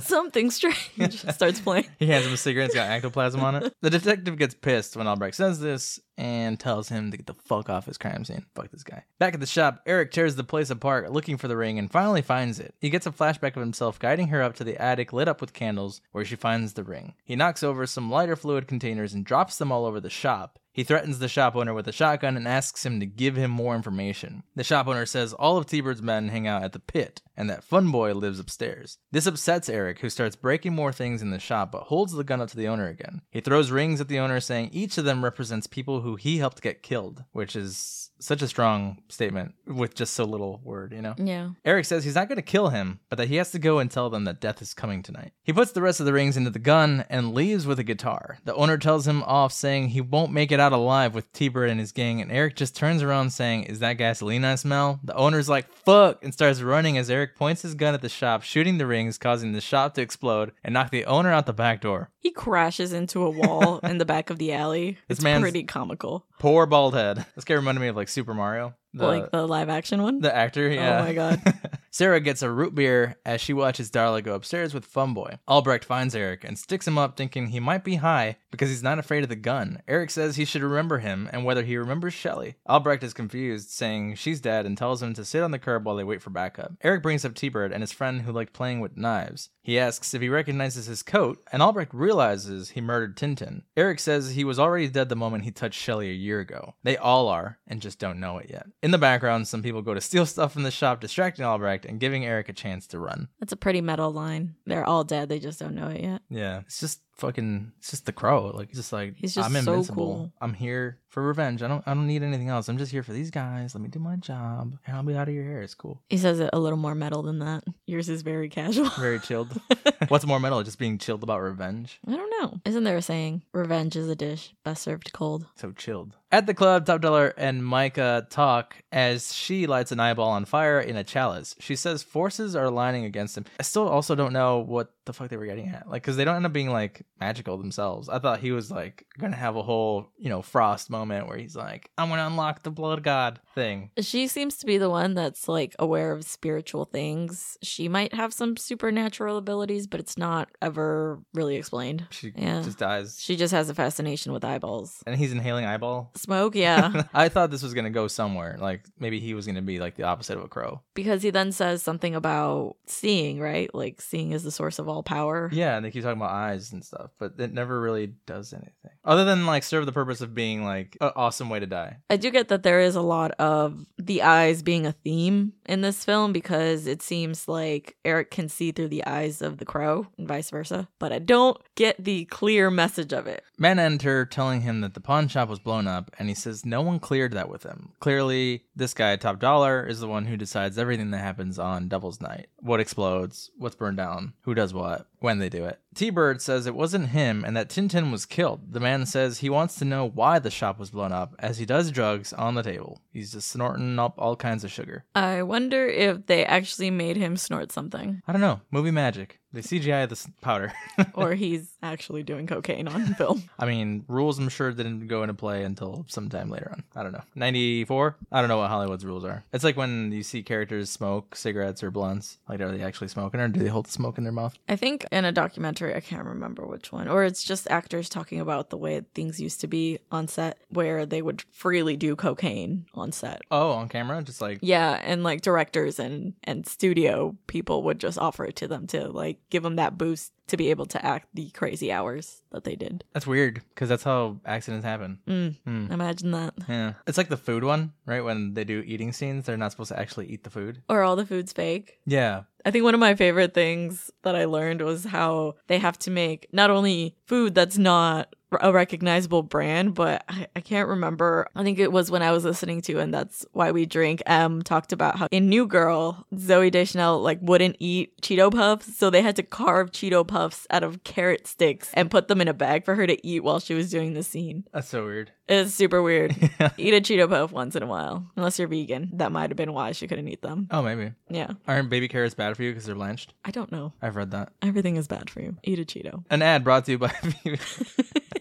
Something strange starts playing. He hands him a cigarette. It's got ectoplasm on it. The detective gets pissed when Albrecht says this and tells him to get the fuck off his crime scene. Fuck this guy. Back at the shop, Eric tears the place apart looking for the ring and finally finds it. He gets a flashback of himself guiding her up to the attic lit up with candles where she finds the ring. He knocks over some lighter fluid containers and drops them all over the shop. He threatens the shop owner with a shotgun and asks him to give him more information. The shop owner says all of T-Bird's men hang out at the pit and that Funboy lives upstairs. This upsets Eric, who starts breaking more things in the shop but holds the gun up to the owner again. He throws rings at the owner, saying each of them represents people who he helped get killed, which is such a strong statement with just so little word, you know? Yeah. Eric says he's not going to kill him, but that he has to go and tell them that death is coming tonight. He puts the rest of the rings into the gun and leaves with a guitar. The owner tells him off, saying he won't make it out alive with T-Bird and his gang, and Eric just turns around saying, Is that gasoline I smell? The owner's like, Fuck, and starts running as Eric points his gun at the shop, shooting the rings, causing the shop to explode and knock the owner out the back door. He crashes into a wall in the back of the alley. This It's man's- pretty comical. Poor bald head. This guy reminded me of like Super Mario. The, like the live action one. the actor, yeah. Oh my God. Sarah gets a root beer as she watches Darla go upstairs with Funboy. Albrecht finds Eric and sticks him up, thinking he might be high because he's not afraid of the gun. Eric says he should remember him and whether he remembers Shelley. Albrecht is confused, saying she's dead, and tells him to sit on the curb while they wait for backup. Eric brings up T-Bird and his friend who liked playing with knives. He asks if he recognizes his coat, and Albrecht realizes he murdered Tin Tin. Eric says he was already dead the moment he touched Shelley a year ago. They all are, and just don't know it yet. In the background, some people go to steal stuff from the shop, distracting Albrecht, contact and giving Eric a chance to run. That's a pretty metal line. They're all dead. They just don't know it yet. Yeah, it's just fucking. It's just the crow. Like just like He's just I'm so invincible. cool. I'm here for revenge. I don't. I don't need anything else. I'm just here for these guys. Let me do my job, and I'll be out of your hair. It's cool. He says it a little more metal than that. Yours is very casual. Very chilled. What's more metal? Just being chilled about revenge. I don't know. Isn't there a saying? Revenge is a dish best served cold. So chilled. At the club, Top Dollar and Micah talk as she lights an eyeball on fire in a chalice. She says forces are aligning against him. I still also don't know what the fuck they were getting at. Like, because they don't end up being like magical themselves. I thought he was like gonna have a whole, you know, Frost moment where he's like, I'm gonna unlock the blood god thing. She seems to be the one that's like aware of spiritual things. She might have some supernatural abilities, but it's not ever really explained. She Yeah. just dies. She just has a fascination with eyeballs. and he's inhaling eyeball. Smoke, yeah. I thought this was gonna go somewhere. Like maybe he was gonna be like the opposite of a crow. because he then says something about seeing, right? Like seeing is the source of all power. Yeah, and they keep talking about eyes and stuff, but it never really does anything other than like serve the purpose of being like an awesome way to die. I do get that there is a lot of the eyes being a theme in this film because it seems like Eric can see through the eyes of the crow and vice versa, but I don't get the clear message of it. Men enter telling him that the pawn shop was blown up, and he says no one cleared that with him. Clearly, this guy, Top Dollar, is the one who decides everything that happens on Devil's Night. What explodes, what's burned down, who does what, when they do it. T Bird says it wasn't him and that Tin Tin was killed. The man says he wants to know why the shop was blown up, as he does drugs on the table. He's just snorting up all kinds of sugar. I wonder if they actually made him snort something I don't know. Movie magic. They CGI of this powder. or he's actually doing cocaine on film. I mean, rules I'm sure didn't go into play until sometime later on. I don't know. 94? I don't know what Hollywood's rules are. It's like when you see characters smoke cigarettes or blunts. Like, are they actually smoking or do they hold the smoke in their mouth? I think in a documentary, I can't remember which one, or it's just actors talking about the way things used to be on set where they would freely do cocaine on set. Oh, on camera? Just like, Yeah, and like directors and and studio people would just offer it to them to like give them that boost to be able to act the crazy hours that they did. that's weird because that's how accidents happen. Mm, Hmm. imagine that. Yeah. It's like the food one, right? When they do eating scenes, they're not supposed to actually eat the food. Or all the food's fake. Yeah. I think one of my favorite things that I learned was how they have to make not only food that's not a recognizable brand, but I, I can't remember. I think it was when I was listening to, and that's why we drink. Em talked about how in New Girl, Zooey Deschanel like wouldn't eat Cheeto puffs, so they had to carve Cheeto puffs out of carrot sticks and put them in a bag for her to eat while she was doing the scene. That's so weird. It's super weird. eat a Cheeto puff once in a while, unless you're vegan. That might have been why she couldn't eat them. Oh, maybe. Yeah, Aren't baby carrots bad for you because they're blanched? I don't know. I've read that. Everything is bad for you. Eat a Cheeto. An ad brought to you by.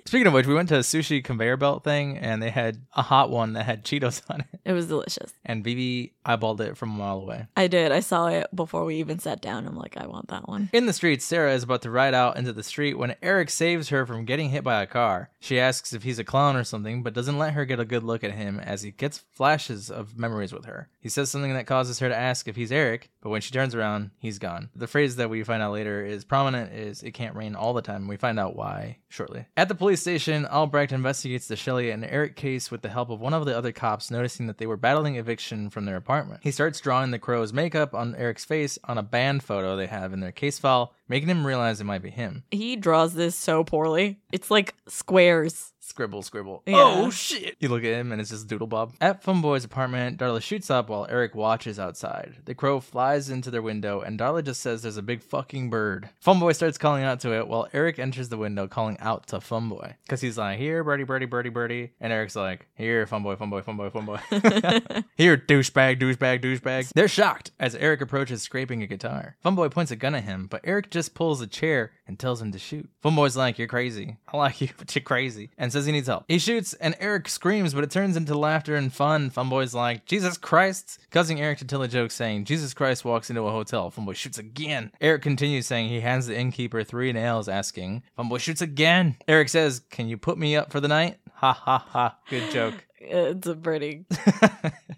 Speaking of which, we went to a sushi conveyor belt thing, and they had a hot one that had Cheetos on it, It was delicious. and Bibi eyeballed it from a mile away. I did. I saw it before we even sat down. I'm like, I want that one. In the street, Sarah is about to ride out into the street when Eric saves her from getting hit by a car. She asks if he's a clown or something, but doesn't let her get a good look at him as he gets flashes of memories with her. He says something that causes her to ask if he's Eric, but when she turns around, he's gone. The phrase that we find out later is prominent is it can't rain all the time. We find out why shortly. At the police station, Albrecht investigates the Shelley and Eric case with the help of one of the other cops, noticing that they were battling eviction from their apartment. He starts drawing the crow's makeup on Eric's face on a band photo they have in their case file, making him realize it might be him. He draws this so poorly. It's like squares. Scribble, scribble. Yeah. Oh shit! You look at him and it's just Doodle Bob. At Funboy's apartment, Darla shoots up while Eric watches outside. The crow flies into their window and Darla just says there's a big fucking bird. Funboy starts calling out to it while Eric enters the window calling out to Funboy. Because he's like, here, birdie, birdie, birdie, birdie. And Eric's like, here, Funboy, Funboy, Funboy, Funboy. here, douchebag, douchebag, douchebag. They're shocked as Eric approaches scraping a guitar. Funboy points a gun at him, but Eric just pulls a chair and tells him to shoot. Funboy's like, you're crazy. I like you, but you're crazy. And says he needs help. He shoots and Eric screams, but it turns into laughter and fun. Funboy's like, Jesus Christ. Causing Eric to tell a joke saying, Jesus Christ walks into a hotel. Funboy shoots again. Eric continues saying he hands the innkeeper three nails, asking, Funboy shoots again. Eric says, Can you put me up for the night? Ha ha ha. Good joke. It's a pretty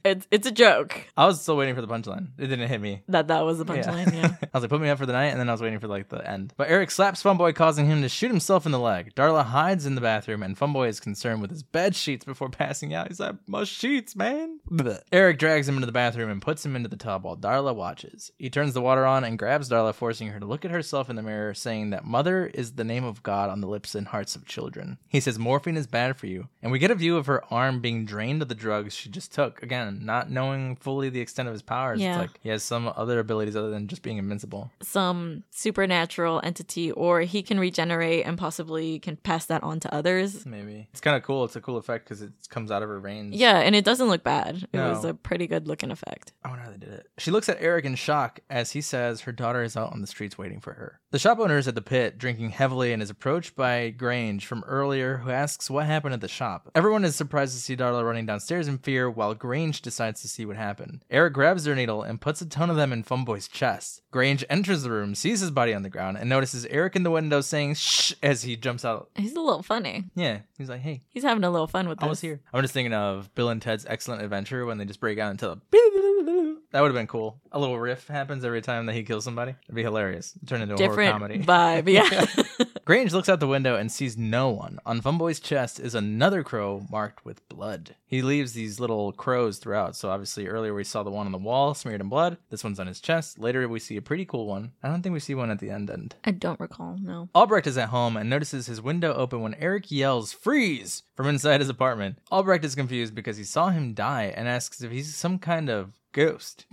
It's it's a joke I was still waiting for the punchline. It didn't hit me. that that was the punchline. Yeah. I was like, put me up for the night, and then I was waiting for like the end. But Eric slaps Funboy, causing him to shoot himself in the leg. Darla hides in the bathroom, and Funboy is concerned with his bed sheets before passing out. He's like, my sheets, man. Blech. Eric drags him into the bathroom and puts him into the tub while Darla watches. He turns the water on and grabs Darla, forcing her to look at herself in the mirror, saying that mother is the name of God on the lips and hearts of children. He says morphine is bad for you, and we get a view of her arm being drained of the drugs she just took. Again, not knowing fully the extent of his powers. Yeah. It's like he has some other abilities other than just being invincible. Some supernatural entity, or he can regenerate and possibly can pass that on to others. Maybe it's kind of cool. It's a cool effect because it comes out of her veins. Yeah, and it doesn't look bad. It was a pretty good looking effect. I wonder how they did it. She looks at Eric in shock as he says her daughter is out on the streets waiting for her. The shop owner is at the pit, drinking heavily, and is approached by Grange from earlier, who asks what happened at the shop. Everyone is surprised to see Darla running downstairs in fear, while Grange decides to see what happened. Eric grabs their needle and puts a ton of them in Funboy's chest. Grange enters the room, sees his body on the ground, and notices Eric in the window saying shh as he jumps out. He's a little funny. Yeah, he's like, hey, He's having a little fun with I this. was here. I'm just thinking of Bill and Ted's Excellent Adventure when they just break out into the. That would have been cool. A little riff happens every time that he kills somebody. It'd be hilarious. Turn into a Different horror comedy. vibe. Yeah. Grange looks out the window and sees no one. On Funboy's chest is another crow marked with blood. He leaves these little crows throughout. So obviously earlier we saw the one on the wall smeared in blood. This one's on his chest. Later we see a pretty cool one. I don't think we see one at the end end. I don't recall. No. Albrecht is at home and notices his window open when Eric yells, Freeze! from inside his apartment. Albrecht is confused because he saw him die and asks if he's some kind of ghost.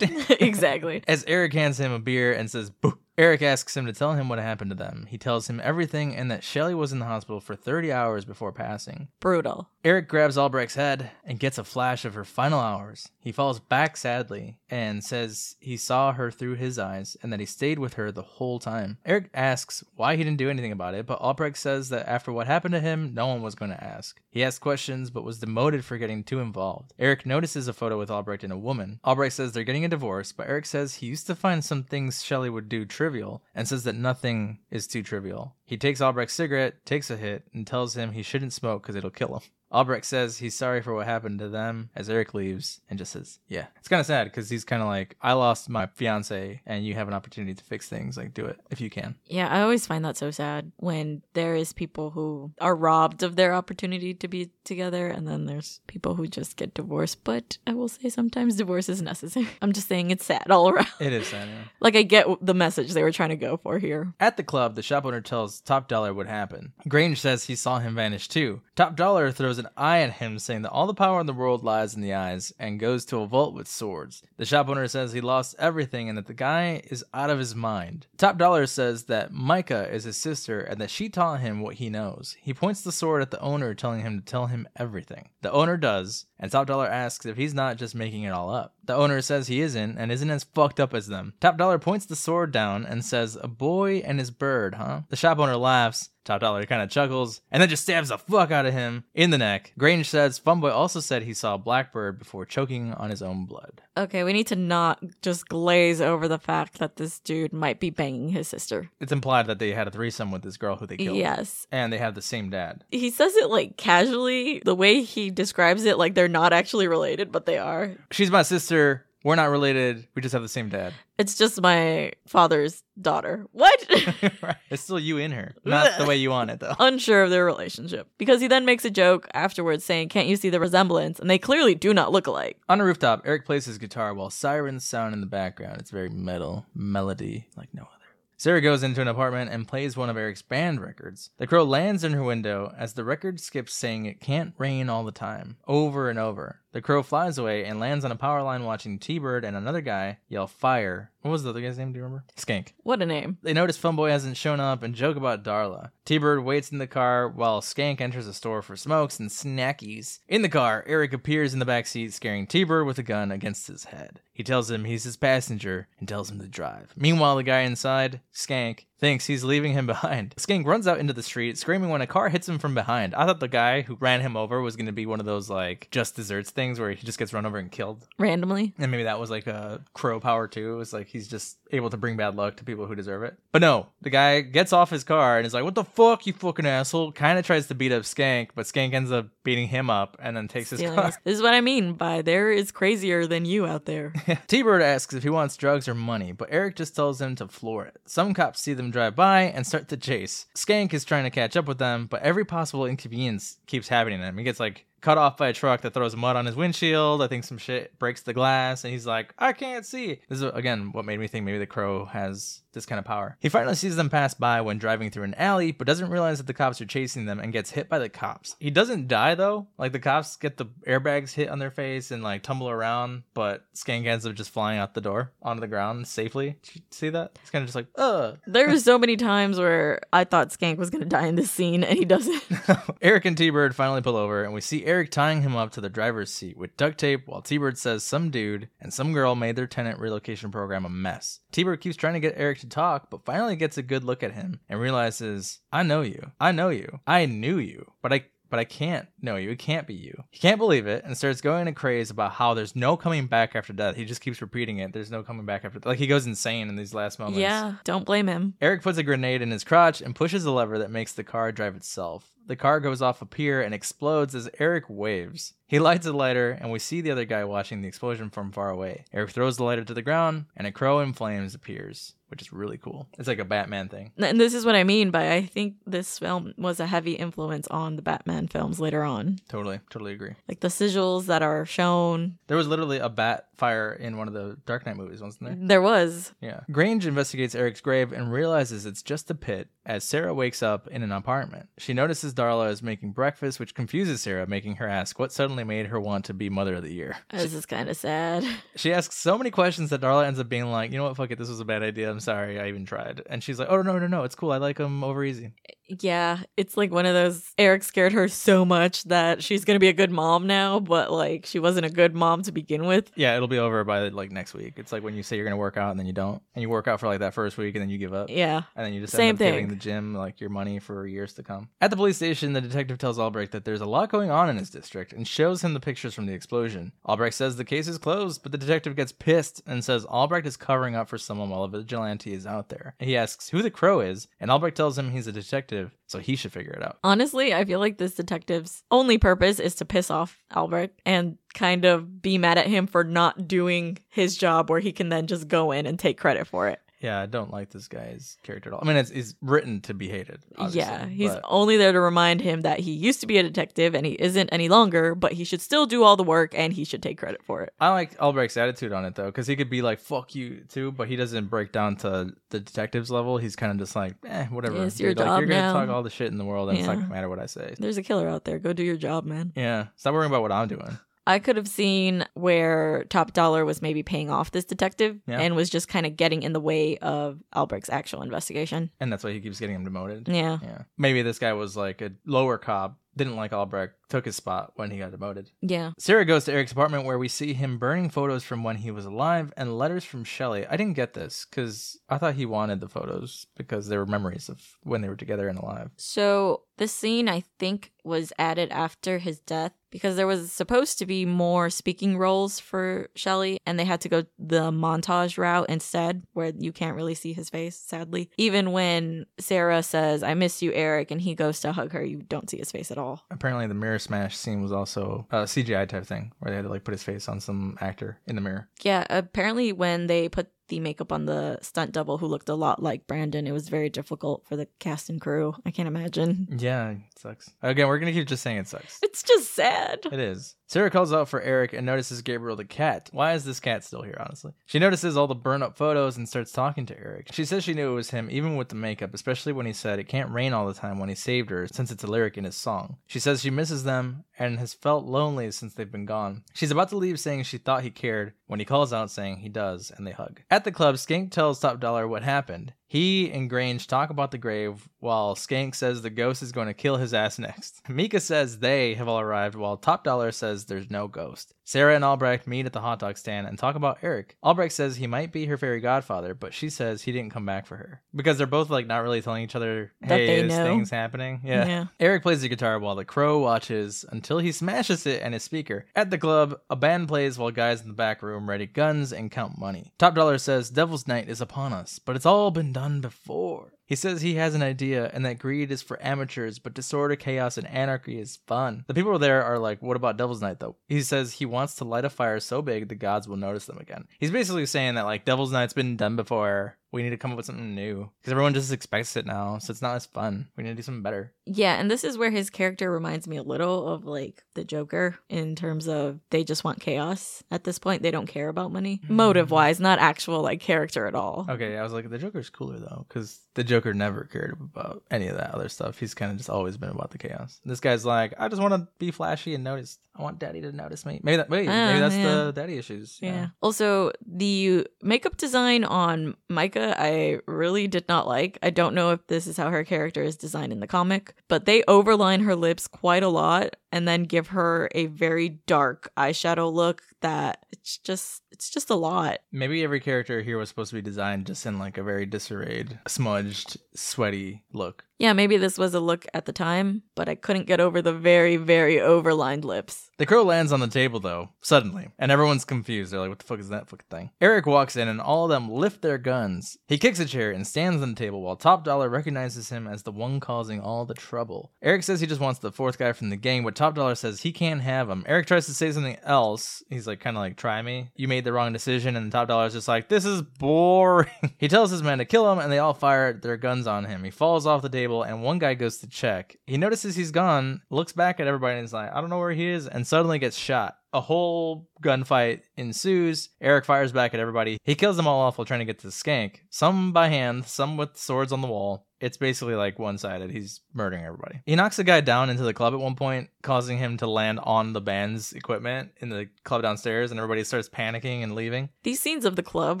Exactly. As Eric hands him a beer and says, Boo. Eric asks him to tell him what happened to them. He tells him everything and that Shelley was in the hospital for 30 hours before passing. Brutal. Eric grabs Albrecht's head and gets a flash of her final hours. He falls back sadly and says he saw her through his eyes and that he stayed with her the whole time. Eric asks why he didn't do anything about it, but Albrecht says that after what happened to him, no one was going to ask. He asked questions but was demoted for getting too involved. Eric notices a photo with Albrecht and a woman. Albrecht says they're getting a divorce, but Eric says he used to find some things Shelley would do trivial and says that nothing is too trivial. He takes Albrecht's cigarette, takes a hit, and tells him he shouldn't smoke because it'll kill him. Albrecht says he's sorry for what happened to them as Eric leaves and just says, Yeah. It's kind of sad because he's kind of like, I lost my fiance and you have an opportunity to fix things. Like, do it if you can. Yeah, I always find that so sad when there is people who are robbed of their opportunity to be together and then there's people who just get divorced. But I will say sometimes divorce is necessary. I'm just saying it's sad all around. It is sad, yeah. Like I get the message they were trying to go for here. At the club, the shop owner tells Top Dollar what happened. Grange says he saw him vanish too. Top Dollar throws an eye at him, saying that all the power in the world lies in the eyes, and goes to a vault with swords. The shop owner says he lost everything and that the guy is out of his mind. Top Dollar says that Micah is his sister and that she taught him what he knows. He points the sword at the owner, telling him to tell him everything. The owner does, and Top Dollar asks if he's not just making it all up. The owner says he isn't and isn't as fucked up as them. Top Dollar points the sword down and says, A boy and his bird, huh? The shop owner laughs. Top Dollar kind of chuckles and then just stabs the fuck out of him in the neck. Grange says Funboy also said he saw blackbird before choking on his own blood. Okay, we need to not just glaze over the fact that this dude might be banging his sister. It's implied that they had a threesome with this girl who they killed. Yes. And they have the same dad. He says it like casually, the way he describes it, like they're not actually related, but they are. She's my sister. We're not related. We just have the same dad. It's just my father's daughter. What? right. It's still you in her. Not the way you want it, though. Unsure of their relationship. Because he then makes a joke afterwards saying, Can't you see the resemblance? And they clearly do not look alike. On a rooftop, Eric plays his guitar while sirens sound in the background. It's very metal, melody like no other. Sarah goes into an apartment and plays one of Eric's band records. The crow lands in her window as the record skips saying it can't rain all the time, over and over. The crow flies away and lands on a power line watching T Bird and another guy yell fire. What was the other guy's name? Do you remember? Skank. What a name. They notice Funboy hasn't shown up and joke about Darla. T-Bird waits in the car while Skank enters a store for smokes and snackies. In the car, Eric appears in the back seat scaring T-Bird with a gun against his head. He tells him he's his passenger and tells him to drive. Meanwhile, the guy inside, Skank, thinks he's leaving him behind. Skank runs out into the street screaming when a car hits him from behind. I thought the guy who ran him over was going to be one of those like just desserts things where he just gets run over and killed. Randomly. And maybe that was like a crow power too. It was like he's just able to bring bad luck to people who deserve it. But no, the guy gets off his car and is like, "What the fuck, you fucking asshole!" Kind of tries to beat up Skank, but Skank ends up beating him up and then takes his car. his- This is what I mean by there is crazier than you out there. T Bird asks if he wants drugs or money, but Eric just tells him to floor it. Some cops see them drive by and start to chase. Skank is trying to catch up with them, but every possible inconvenience keeps happening to him. He gets like cut off by a truck that throws mud on his windshield. I think some shit breaks the glass, and he's like, I can't see. This is again what made me think maybe the crow has this kind of power. He finally sees them pass by when driving through an alley, but doesn't realize that the cops are chasing them and gets hit by the cops. He doesn't die though. Like the cops get the airbags hit on their face and like tumble around, but Skank ends up just flying out the door onto the ground safely. Did you see that? He's kind of just like, ugh. There were so many times where I thought Skank was gonna die in this scene, and he doesn't. Eric and T Bird finally pull over, and we see Eric tying him up to the driver's seat with duct tape while T Bird says some dude and some girl made their tenant relocation program a mess. T Bird keeps trying to get Eric to talk, but finally gets a good look at him and realizes, I know you. I know you. I knew you. But I but I can't know you. It can't be you. He can't believe it and starts going in a craze about how there's no coming back after death. He just keeps repeating it. There's no coming back after like he goes insane in these last moments. yeah, don't blame him. Eric puts a grenade in his crotch and pushes a lever that makes the car drive itself. The car goes off a pier and explodes as Eric waves. He lights a lighter, and we see the other guy watching the explosion from far away. Eric throws the lighter to the ground, and a crow in flames appears, which is really cool. It's like a Batman thing. And this is what I mean by I think this film was a heavy influence on the Batman films later on. Totally, totally agree. Like the sigils that are shown. There was literally a bat fire in one of the Dark Knight movies, wasn't there? There was. Yeah. Grange investigates Eric's grave and realizes it's just a pit as Sarah wakes up in an apartment. She notices Darla is making breakfast, which confuses Sarah, making her ask what suddenly made her want to be Mother of the Year. This is kind of sad. She asks so many questions that Darla ends up being like, you know what, fuck it, this was a bad idea. I'm sorry, I even tried. And she's like, oh, no, no, no, it's cool. I like them over easy. Yeah, it's like one of those. Eric scared her so much that she's gonna be a good mom now, but like she wasn't a good mom to begin with. Yeah, it'll be over by like next week. It's like when you say you're going to work out and then you don't. And you work out for like that first week and then you give up. Yeah. And then you just Same end up giving the gym like your money for years to come. At the police station, the detective tells Albrecht that there's a lot going on in his district and shows him the pictures from the explosion. Albrecht says the case is closed, but the detective gets pissed and says Albrecht is covering up for someone while a vigilante is out there. He asks who the crow is, and Albrecht tells him he's a detective, so he should figure it out. Honestly, I feel like this detective's only purpose is to piss off Albrecht and kind of be mad at him for not doing his job where he can then just go in and take credit for it. Yeah, I don't like this guy's character at all. I mean, it's, it's written to be hated. obviously, yeah, he's but- only there to remind him that he used to be a detective and he isn't any longer, but he should still do all the work and he should take credit for it. I like Albrecht's attitude on it though, because he could be like "fuck you" too, but he doesn't break down to the detective's level. He's kind of just like, "eh, whatever." Yeah, it's your dude. Like, you're gonna now. talk all the shit in the world, and it's not Yeah. gonna matter what I say. There's a killer out there. Go do your job, man. Yeah, stop worrying about what I'm doing. I could have seen where Top Dollar was maybe paying off this detective Yeah. and was just kind of getting in the way of Albrecht's actual investigation. And that's why he keeps getting him demoted. Yeah. Yeah, maybe this guy was like a lower cop, didn't like Albrecht, took his spot when he got demoted. Yeah. Sarah goes to Eric's apartment where we see him burning photos from when he was alive and letters from Shelley. I didn't get this because I thought he wanted the photos because they were memories of when they were together and alive. So this scene, I think, was added after his death because there was supposed to be more speaking roles for Shelley, and they had to go the montage route instead, where you can't really see his face, sadly. Even when Sarah says, I miss you, Eric, and he goes to hug her, you don't see his face at all. Apparently, the mirror smash scene was also a CGI type thing where they had to like put his face on some actor in the mirror. Yeah, apparently, when they put the makeup on the stunt double who looked a lot like Brandon, it was very difficult for the cast and crew. I can't imagine. Yeah, it sucks. Again, we're gonna keep just saying it sucks. It's just sad. It is. Sarah calls out for Eric and notices Gabriel the cat. Why is this cat still here, honestly? She notices all the burn up photos and starts talking to Eric. She says she knew it was him, even with the makeup, especially when he said it can't rain all the time when he saved her, since it's a lyric in his song. She says she misses them and has felt lonely since they've been gone. She's about to leave saying she thought he cared when he calls out saying he does, and they hug. At the club, Skank tells Top Dollar what happened. He and Grange talk about the grave while Skank says the ghost is going to kill his ass next. Micah says they have all arrived while Top Dollar says there's no ghost. Sarah and Albrecht meet at the hot dog stand and talk about Eric. Albrecht says he might be her fairy godfather, but she says he didn't come back for her because they're both like not really telling each other, That "Hey, they this know. thing's happening." Yeah. Yeah. Eric plays the guitar while the crow watches until he smashes it and his speaker. At the club, a band plays while guys in the back room ready guns and count money. Top Dollar says Devil's Night is upon us, but it's all been done before. He says he has an idea and that greed is for amateurs, but disorder, chaos, and anarchy is fun. The people there are like, What about Devil's Night though? He says he wants to light a fire so big the gods will notice them again. He's basically saying that like Devil's Night's been done before. We need to come up with something new because everyone just expects it now, so it's not as fun. We need to do something better. Yeah, and this is where his character reminds me a little of like the Joker in terms of they just want chaos. At this point, they don't care about money. Hmm. Motive wise, not actual like character at all. Okay, I was like, the Joker's cooler though, because the Joker never cared about any of that other stuff. He's kind of just always been about the chaos. This guy's like, I just want to be flashy and noticed. I want Daddy to notice me. Maybe that. Wait, Ah, maybe that's yeah. the daddy issues. Yeah. Also, the makeup design on Micah, I really did not like. I don't know if this is how her character is designed in the comic, but they overline her lips quite a lot and then give her a very dark eyeshadow look that it's just it's just a lot. Maybe every character here was supposed to be designed just in like a very disarrayed, smudged, sweaty look. Yeah, maybe this was a look at the time, but I couldn't get over the very, very overlined lips. The crow lands on the table though, suddenly, and everyone's confused. They're like, what the fuck is that fucking thing? Eric walks in and all of them lift their guns. He kicks a chair and stands on the table while Top Dollar recognizes him as the one causing all the trouble. Eric says he just wants the fourth guy from the gang, but Top Dollar says he can't have him. Eric tries to say something else. He's like, kind of like, try me. You made the wrong decision, and Top Dollar's just like, this is boring. he tells his men to kill him, and they all fire their guns on him. He falls off the table, and one guy goes to check. He notices he's gone, looks back at everybody, and is like, I don't know where he is, and suddenly gets shot. A whole gunfight ensues. Eric fires back at everybody. He kills them all off while trying to get to the skank. Some by hand, some with swords on the wall. It's basically like one sided. He's murdering everybody. He knocks a guy down into the club at one point, causing him to land on the band's equipment in the club downstairs, and everybody starts panicking and leaving. These scenes of the club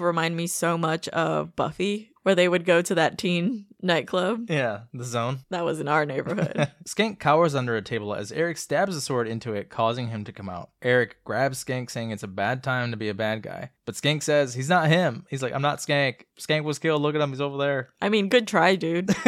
remind me so much of Buffy, where they would go to that teen nightclub. Yeah, the zone. That was in our neighborhood. Skank cowers under a table as Eric stabs a sword into it, causing him to come out. Eric grabs Skank, saying it's a bad time to be a bad guy. But Skank says he's not him. He's like, I'm not Skank. Skank was killed. Look at him. He's over there. I mean, good try, dude.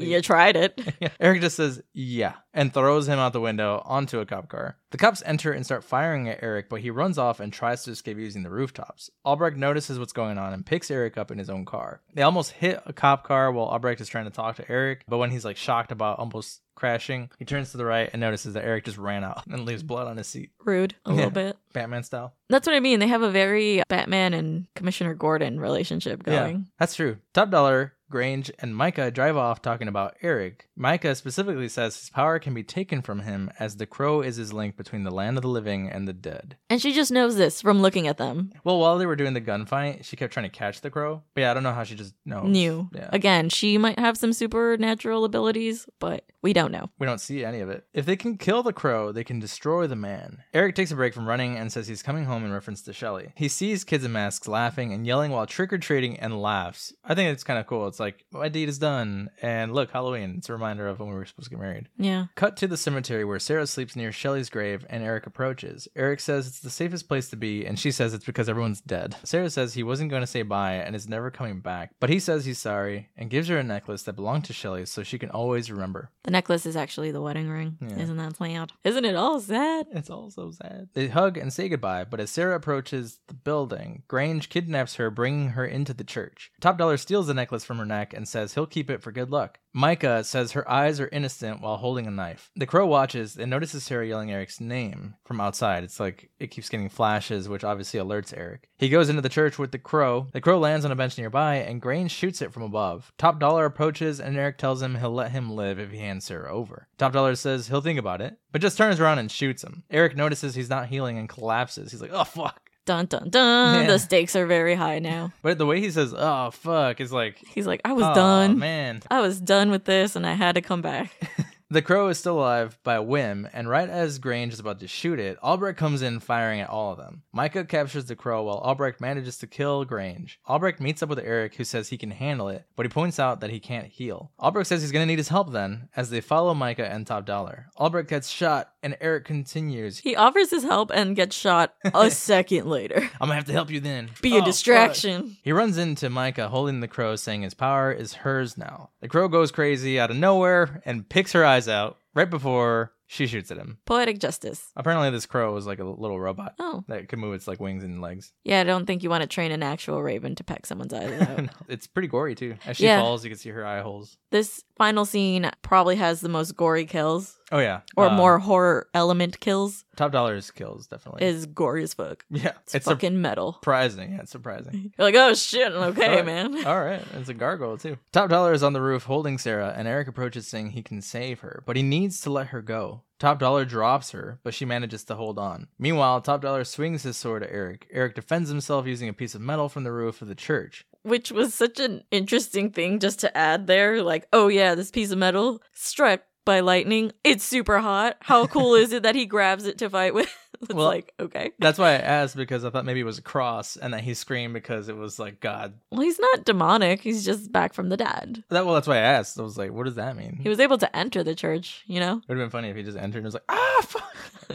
You tried it. Yeah. Eric just says, yeah, and throws him out the window onto a cop car. The cops enter and start firing at Eric, but he runs off and tries to escape using the rooftops. Albrecht notices what's going on and picks Eric up in his own car. They almost hit a cop car while Albrecht is trying to talk to Eric, but when he's like shocked about almost crashing, he turns to the right and notices that Eric just ran out and leaves blood on his seat. Rude, a Yeah. little bit. Batman style. That's what I mean. They have a very Batman and Commissioner Gordon relationship going. Yeah, going. that's true. Top Dollar, Grange, and Micah drive off talking about Eric. Micah specifically says his power can be taken from him as the crow is his link between the land of the living and the dead. And she just knows this from looking at them. Well, while they were doing the gunfight, she kept trying to catch the crow. But yeah, I don't know how she just knows. New. Yeah. Again, she might have some supernatural abilities, but we don't know. We don't see any of it. If they can kill the crow, they can destroy the man. Eric takes a break from running and says he's coming home in reference to Shelly. He sees kids in masks laughing and yelling while trick or treating and laughs. I think it's kind of cool. It's like, my deed is done. And look, Halloween. It's a reminder of when we were supposed to get married. Yeah. Cut to the cemetery where Sarah sleeps near Shelly's grave and Eric approaches. Eric says it's the safest place to be, and she says it's because everyone's dead. Sarah says he wasn't going to say bye and is never coming back, but he says he's sorry and gives her a necklace that belonged to Shelly so she can always remember. The necklace is actually the wedding ring. Yeah. Isn't that sad? Isn't it all sad? It's all so sad. They hug and say goodbye, but as Sarah approaches the building, Grange kidnaps her, bringing her into the church. Top Dollar steals the necklace from her neck and says he'll keep it for good luck. Micah says her eyes are innocent while holding a knife. The crow watches and notices Sarah yelling Eric's name from outside. It's like it keeps getting flashes, which obviously alerts Eric. He goes into the church with the crow. The crow lands on a bench nearby, and Grange shoots it from above. Top Dollar approaches, and Eric tells him he'll let him live if he hands Sarah over. Top Dollar says he'll think about it, but just turns around and shoots him. Eric notices he's not healing and collapses. He's like, oh fuck. Dun dun dun. Yeah. The stakes are very high now. But the way he says, oh fuck, is like, He's like, I was "Aw, done. man. I was done with this and I had to come back. The crow is still alive by a whim, and right as Grange is about to shoot it, Albrecht comes in firing at all of them. Micah captures the crow while Albrecht manages to kill Grange. Albrecht meets up with Eric, who says he can handle it, but he points out that he can't heal. Albrecht says he's gonna need his help then, as they follow Micah and Top Dollar. Albrecht gets shot and Eric continues. He offers his help and gets shot a second later. I'm gonna have to help you then. Be Oh, a fuck. distraction. He runs into Micah holding the crow, saying his power is hers now. The crow goes crazy out of nowhere and picks her eyes out right before she shoots at him. Poetic justice. Apparently, this crow was like a little robot Oh. that could move its like wings and legs. Yeah, I don't think you want to train an actual raven to peck someone's eyes out. it's pretty gory too. As she Yeah. falls, you can see her eye holes. this final scene probably has the most gory kills Oh yeah, or Uh, more horror element kills. top dollars kills definitely. Is gory as fuck. yeah, It's, it's fucking metal. surprising. Yeah, it's surprising. You're like, oh shit, okay, Alright. man. All right, it's a gargoyle too. Top Dollar is on the roof holding Sarah, and Eric approaches saying he can save her, but he needs to let her go. Top Dollar drops her, but she manages to hold on. Meanwhile, Top Dollar swings his sword at Eric. Eric defends himself using a piece of metal from the roof of the church. Which was such an interesting thing just to add there. Like, oh yeah, this piece of metal struck by lightning. It's super hot. How cool is it that he grabs it to fight with? it's Well- like, okay. That's why I asked because I thought maybe it was a cross, and that he screamed because it was like God. Well, he's not demonic. He's just back from the dead. That well, that's why I asked. I was like, what does that mean? He was able to enter the church, you know? It would have been funny if he just entered and was like, ah, fuck.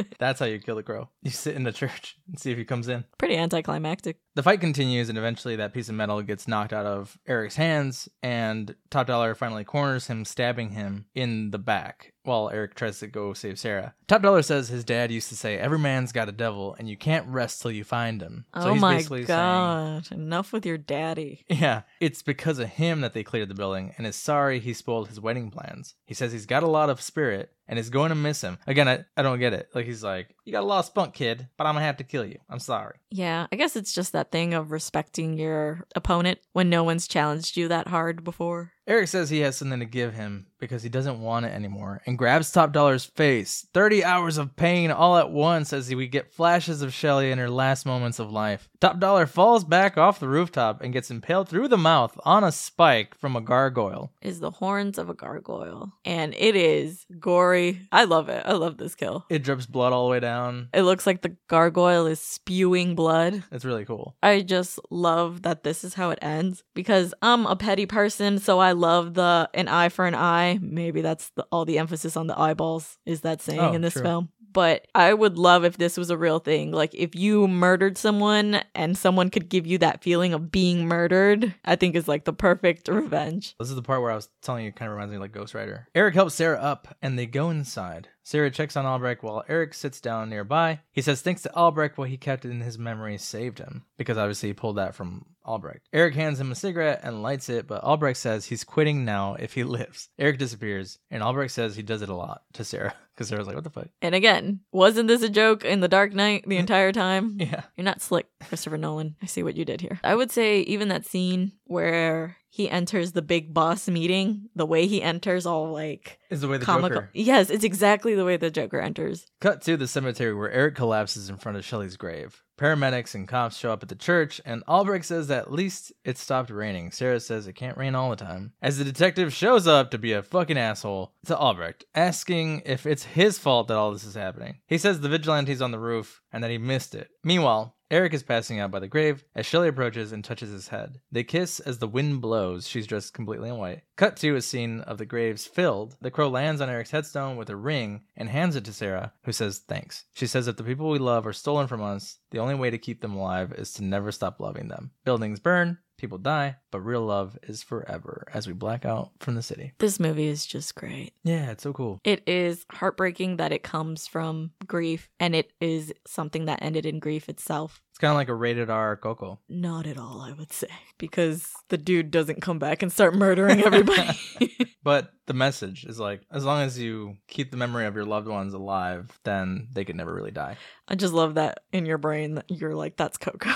That's how you kill the crow. You sit in the church and see if he comes in. Pretty anticlimactic. The fight continues, and eventually that piece of metal gets knocked out of Eric's hands, and Top Dollar finally corners him, stabbing him in the back while Eric tries to go save Sarah. Top Dollar says his dad used to say, Every man's got a devil, and you can't rest till you find him. So oh he's my basically saying, god. Enough with your daddy. yeah, it's because of him that they cleared the building and is sorry he spoiled his wedding plans. He says he's got a lot of spirit and is going to miss him. Again, I, I don't get it. Like, he's like, You got a lot of spunk, kid, but I'm gonna have to kill you. I'm sorry. Yeah, I guess it's just that thing of respecting your opponent when no one's challenged you that hard before. Eric says he has something to give him because he doesn't want it anymore and grabs Top Dollar's face. 30 hours of pain all at once as we get flashes of Shelly in her last moments of life. Top Dollar falls back off the rooftop and gets impaled through the mouth on a spike from a gargoyle. Is the horns of a gargoyle. And it is gory. I love it. I love this kill. It drips blood all the way down. It looks like the gargoyle is spewing blood. It's really cool. I just love that this is how it ends because I'm a petty person, so I love the an eye for an eye. Maybe that's the, all the emphasis on the eyeballs is that saying Oh, in this true. film. But I would love if this was a real thing. Like if you murdered someone and someone could give you that feeling of being murdered, I think is like the perfect revenge. This is the part where I was telling you kind of reminds me of like Ghost Rider. Eric helps Sarah up and they go inside. Sarah checks on Albrecht while Eric sits down nearby. He says thanks to Albrecht what he kept in his memory saved him because obviously he pulled that from Albrecht. Eric hands him a cigarette and lights it, but Albrecht says he's quitting now if he lives. Eric disappears and Albrecht says he does it a lot to Sarah because Sarah's like, what the fuck? And again, wasn't this a joke in The Dark Knight the entire time? Yeah. You're not slick, Christopher Nolan. I see what you did here. I would say even that scene where he enters the big boss meeting, the way he enters, all like Is the way the comical. Joker. Yes, it's exactly the way the Joker enters. Cut to the cemetery where Eric collapses in front of Shelley's grave. Paramedics and cops show up at the church, and Albrecht says that at least it stopped raining. Sarah says it can't rain all the time. As the detective shows up to be a fucking asshole to Albrecht, asking if it's his fault that all this is happening. He says the vigilante's on the roof and that he missed it. Meanwhile, Eric is passing out by the grave as Shelley approaches and touches his head. They kiss as the wind blows. She's dressed completely in white. Cut to a scene of the graves filled. The crow lands on Eric's headstone with a ring and hands it to Sarah, who says thanks. She says that the people we love are stolen from us. The only way to keep them alive is to never stop loving them. Buildings burn, people die, but real love is forever as we black out from the city. This movie is just great. Yeah, it's so cool. It is heartbreaking that it comes from grief and it is something that ended in grief itself. It's kind of like a rated R Coco. Not at all, I would say, because the dude doesn't come back and start murdering everybody. But the message is like, as long as you keep the memory of your loved ones alive, then they could never really die. I just love that in your brain that you're like, that's Coco.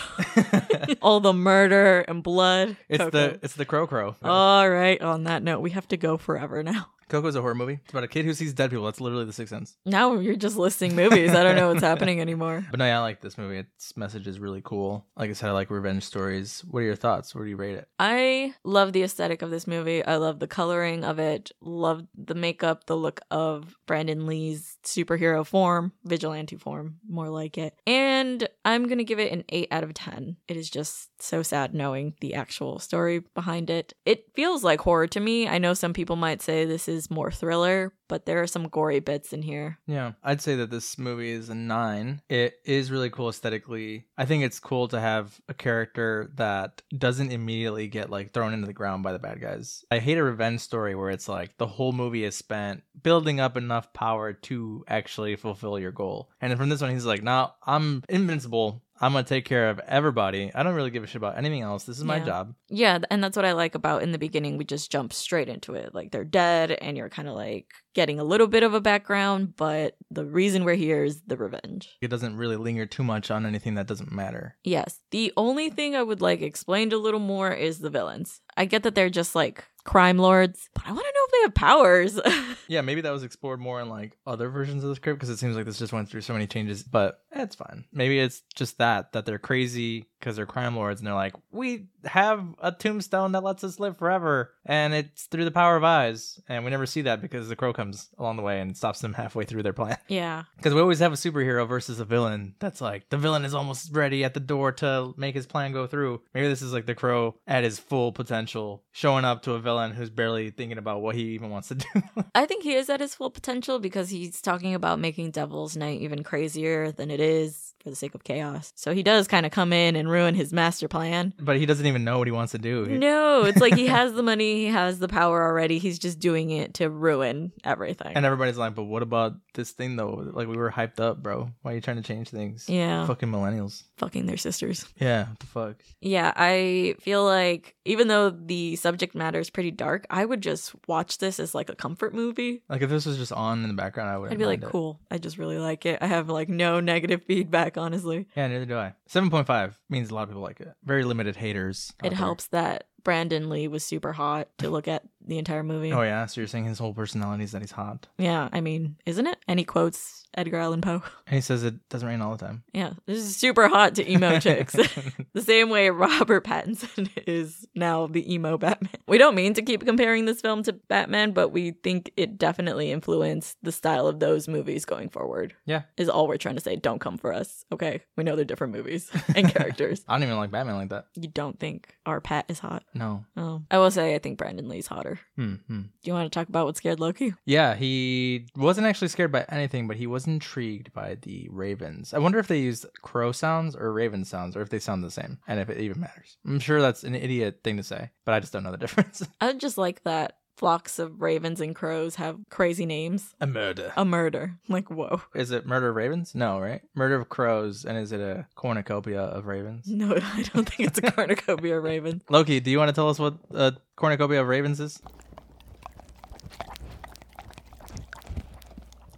all the murder and blood. It's Coco. the it's the Crow Crow. All right. On that note, we have to go forever now. Coco's a horror movie. It's about a kid who sees dead people. That's literally the Sixth Sense. Now you're just listing movies. I don't know what's happening anymore. But no, yeah, I like this movie. Its message is really cool. Like I said, I like revenge stories. What are your thoughts? Where do you rate it? I love the aesthetic of this movie. I love the coloring of it. Love the makeup, the look of Brandon Lee's superhero form, vigilante form, more like it. And I'm going to give it an 8 out of 10. It is just so sad knowing the actual story behind it. It feels like horror to me. I know some people might say this is is more thriller, but there are some gory bits in here. Yeah, I'd say that this movie is a nine. It is really cool aesthetically. I think it's cool to have a character that doesn't immediately get like thrown into the ground by the bad guys. I hate a revenge story where it's like the whole movie is spent building up enough power to actually fulfill your goal. And from this one, he's like, "No, I'm invincible. I'm gonna take care of everybody. I don't really give a shit about anything else. This is my Yeah. job." Yeah, and that's what I like about in the beginning. We just jump straight into it. Like they're dead, and you're kind of like getting a little bit of a background, but the reason we're here is the revenge. It doesn't really linger too much on anything that doesn't matter. Yes. The only thing I would like explained a little more is the villains. I get that they're just like crime lords, but I want to know if they have powers. Yeah, maybe that was explored more in like other versions of the script because it seems like this just went through so many changes. But eh, it's fine. Maybe it's just that that they're crazy because they're crime lords and they're like, we have a tombstone that lets us live forever, and it's through the power of eyes, and we never see that because the crow comes along the way and stops them halfway through their plan. yeah. Because we always have a superhero versus a villain that's like the villain is almost ready at the door to make his plan go through. Maybe this is like the crow at his full potential, showing up to a villain who's barely thinking about what he even wants to do. I think he is at his full potential because he's talking about making Devil's Night even crazier than it is for the sake of chaos. So he does kind of come in and ruin his master plan. but he doesn't even know what he wants to do. No, it's like he has the money, he has the power already. He's just doing it to ruin everything. And everybody's like, but what about this thing though? Like we were hyped up, bro. Why are you trying to change things? yeah, Fucking millennials. fucking their sisters. Yeah, the fuck. Yeah, I feel like even though the subject matter is pretty dark, I would just watch this as like a comfort movie. Like if this was just on in the background, I would. I'd be like, cool. I just really like it. I have like no negative feedback, honestly. Yeah, neither do I. Seven point five means a lot of people like it. Very limited haters. It helps that Brandon Lee was super hot to look at the entire movie. Oh yeah, so you're saying his whole personality is that he's hot, Yeah, I mean, isn't it? And he quotes Edgar Allan Poe. and he says it doesn't rain all the time. Yeah, this is super hot to emo chicks. the same way Robert Pattinson is now the emo Batman. We don't mean to keep comparing this film to Batman, but we think it definitely influenced the style of those movies going forward. Yeah. Is all we're trying to say. Don't come for us. Okay. We know they're different movies and characters. I don't even like Batman like that. You don't think our Pat is hot? No. Oh. I will say I think Brandon Lee's hotter. Hmm. hmm. Do you want to talk about what scared Loki? Yeah, he wasn't actually scared by anything, but he was intrigued by the ravens. I wonder if they used crow sounds or raven sounds, or if they sound the same, and if it even matters. I'm sure that's an idiot thing to say, but I just don't know the difference. I just like that flocks of ravens and crows have crazy names. a murder. A murder. Like, whoa. Is it murder of ravens? No, right? Murder of crows, and is it a cornucopia of ravens? No, I don't think it's a cornucopia of ravens. Loki, do you want to tell us what a cornucopia of ravens is?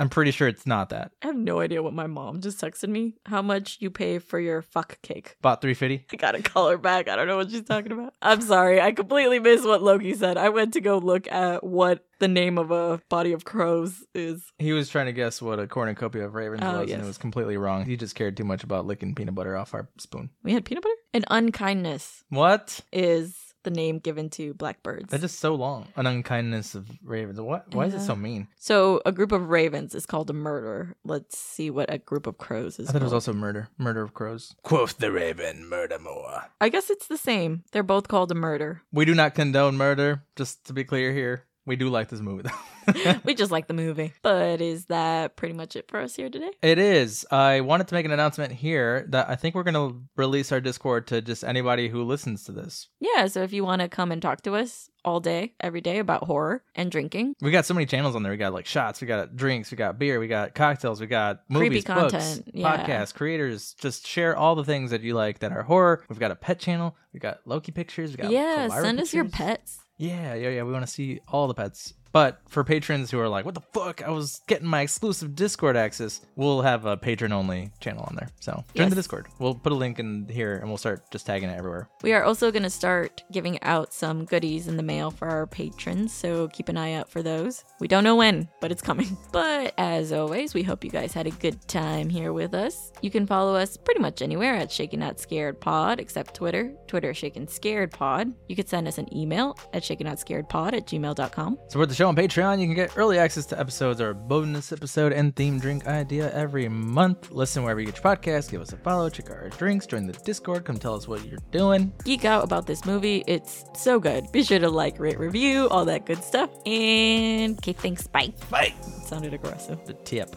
I'm pretty sure it's not that. I have no idea what my mom just texted me. How much you pay for your fuck cake? Bought 350. I gotta call her back. I don't know what she's talking about. I'm sorry. I completely missed what Loki said. I went to go look at what the name of a body of crows is. He was trying to guess what a cornucopia of ravens Oh, was, yes. and it was completely wrong. He just cared too much about licking peanut butter off our spoon. We had peanut butter? An unkindness What? is the name given to blackbirds. That is so long. An unkindness of ravens. What? Why is it so mean? So a group of ravens is called a murder. Let's see what a group of crows is. I thought it was also murder. Murder of crows. Quoth the raven, murder more. I guess it's the same. They're both called a murder. We do not condone murder, just to be clear here. We do like this movie, though. we just like the movie. But is that pretty much it for us here today? It is. I wanted to make an announcement here that I think we're going to release our Discord to just anybody who listens to this. Yeah, so if you want to come and talk to us all day, every day about horror and drinking, We got so many channels on there. We got like shots, we got drinks, we got beer, we got cocktails, we got Creepy movies, books, content, yeah. podcasts, creators. Just share all the things that you like that are horror. We've got a pet channel. We've got Loki pictures. We got yeah, send us your pets. Yeah, yeah, yeah. We want to see all the pets. But for patrons who are like, what the fuck? I was getting my exclusive Discord access. We'll have a patron only channel on there. So join Yes. the Discord. We'll put a link in here and we'll start just tagging it everywhere. We are also going to start giving out some goodies in the mail for our patrons, so keep an eye out for those. We don't know when, but it's coming. But as always, we hope you guys had a good time here with us. You can follow us pretty much anywhere at Shaken Not Scared Pod, except Twitter. Twitter, Shaken Scared Pod. You could send us an email at shaken not scared pod at gmail.com. Support the show on Patreon, you can get early access to episodes or a bonus episode and theme drink idea every month. Listen wherever you get your podcast, give us a follow, check out our drinks, join the Discord, come tell us what you're doing. Geek out about this movie. It's so good. Be sure to like, rate, review, all that good stuff. And okay, thanks. Bye. Bye. sounded aggressive. The tip.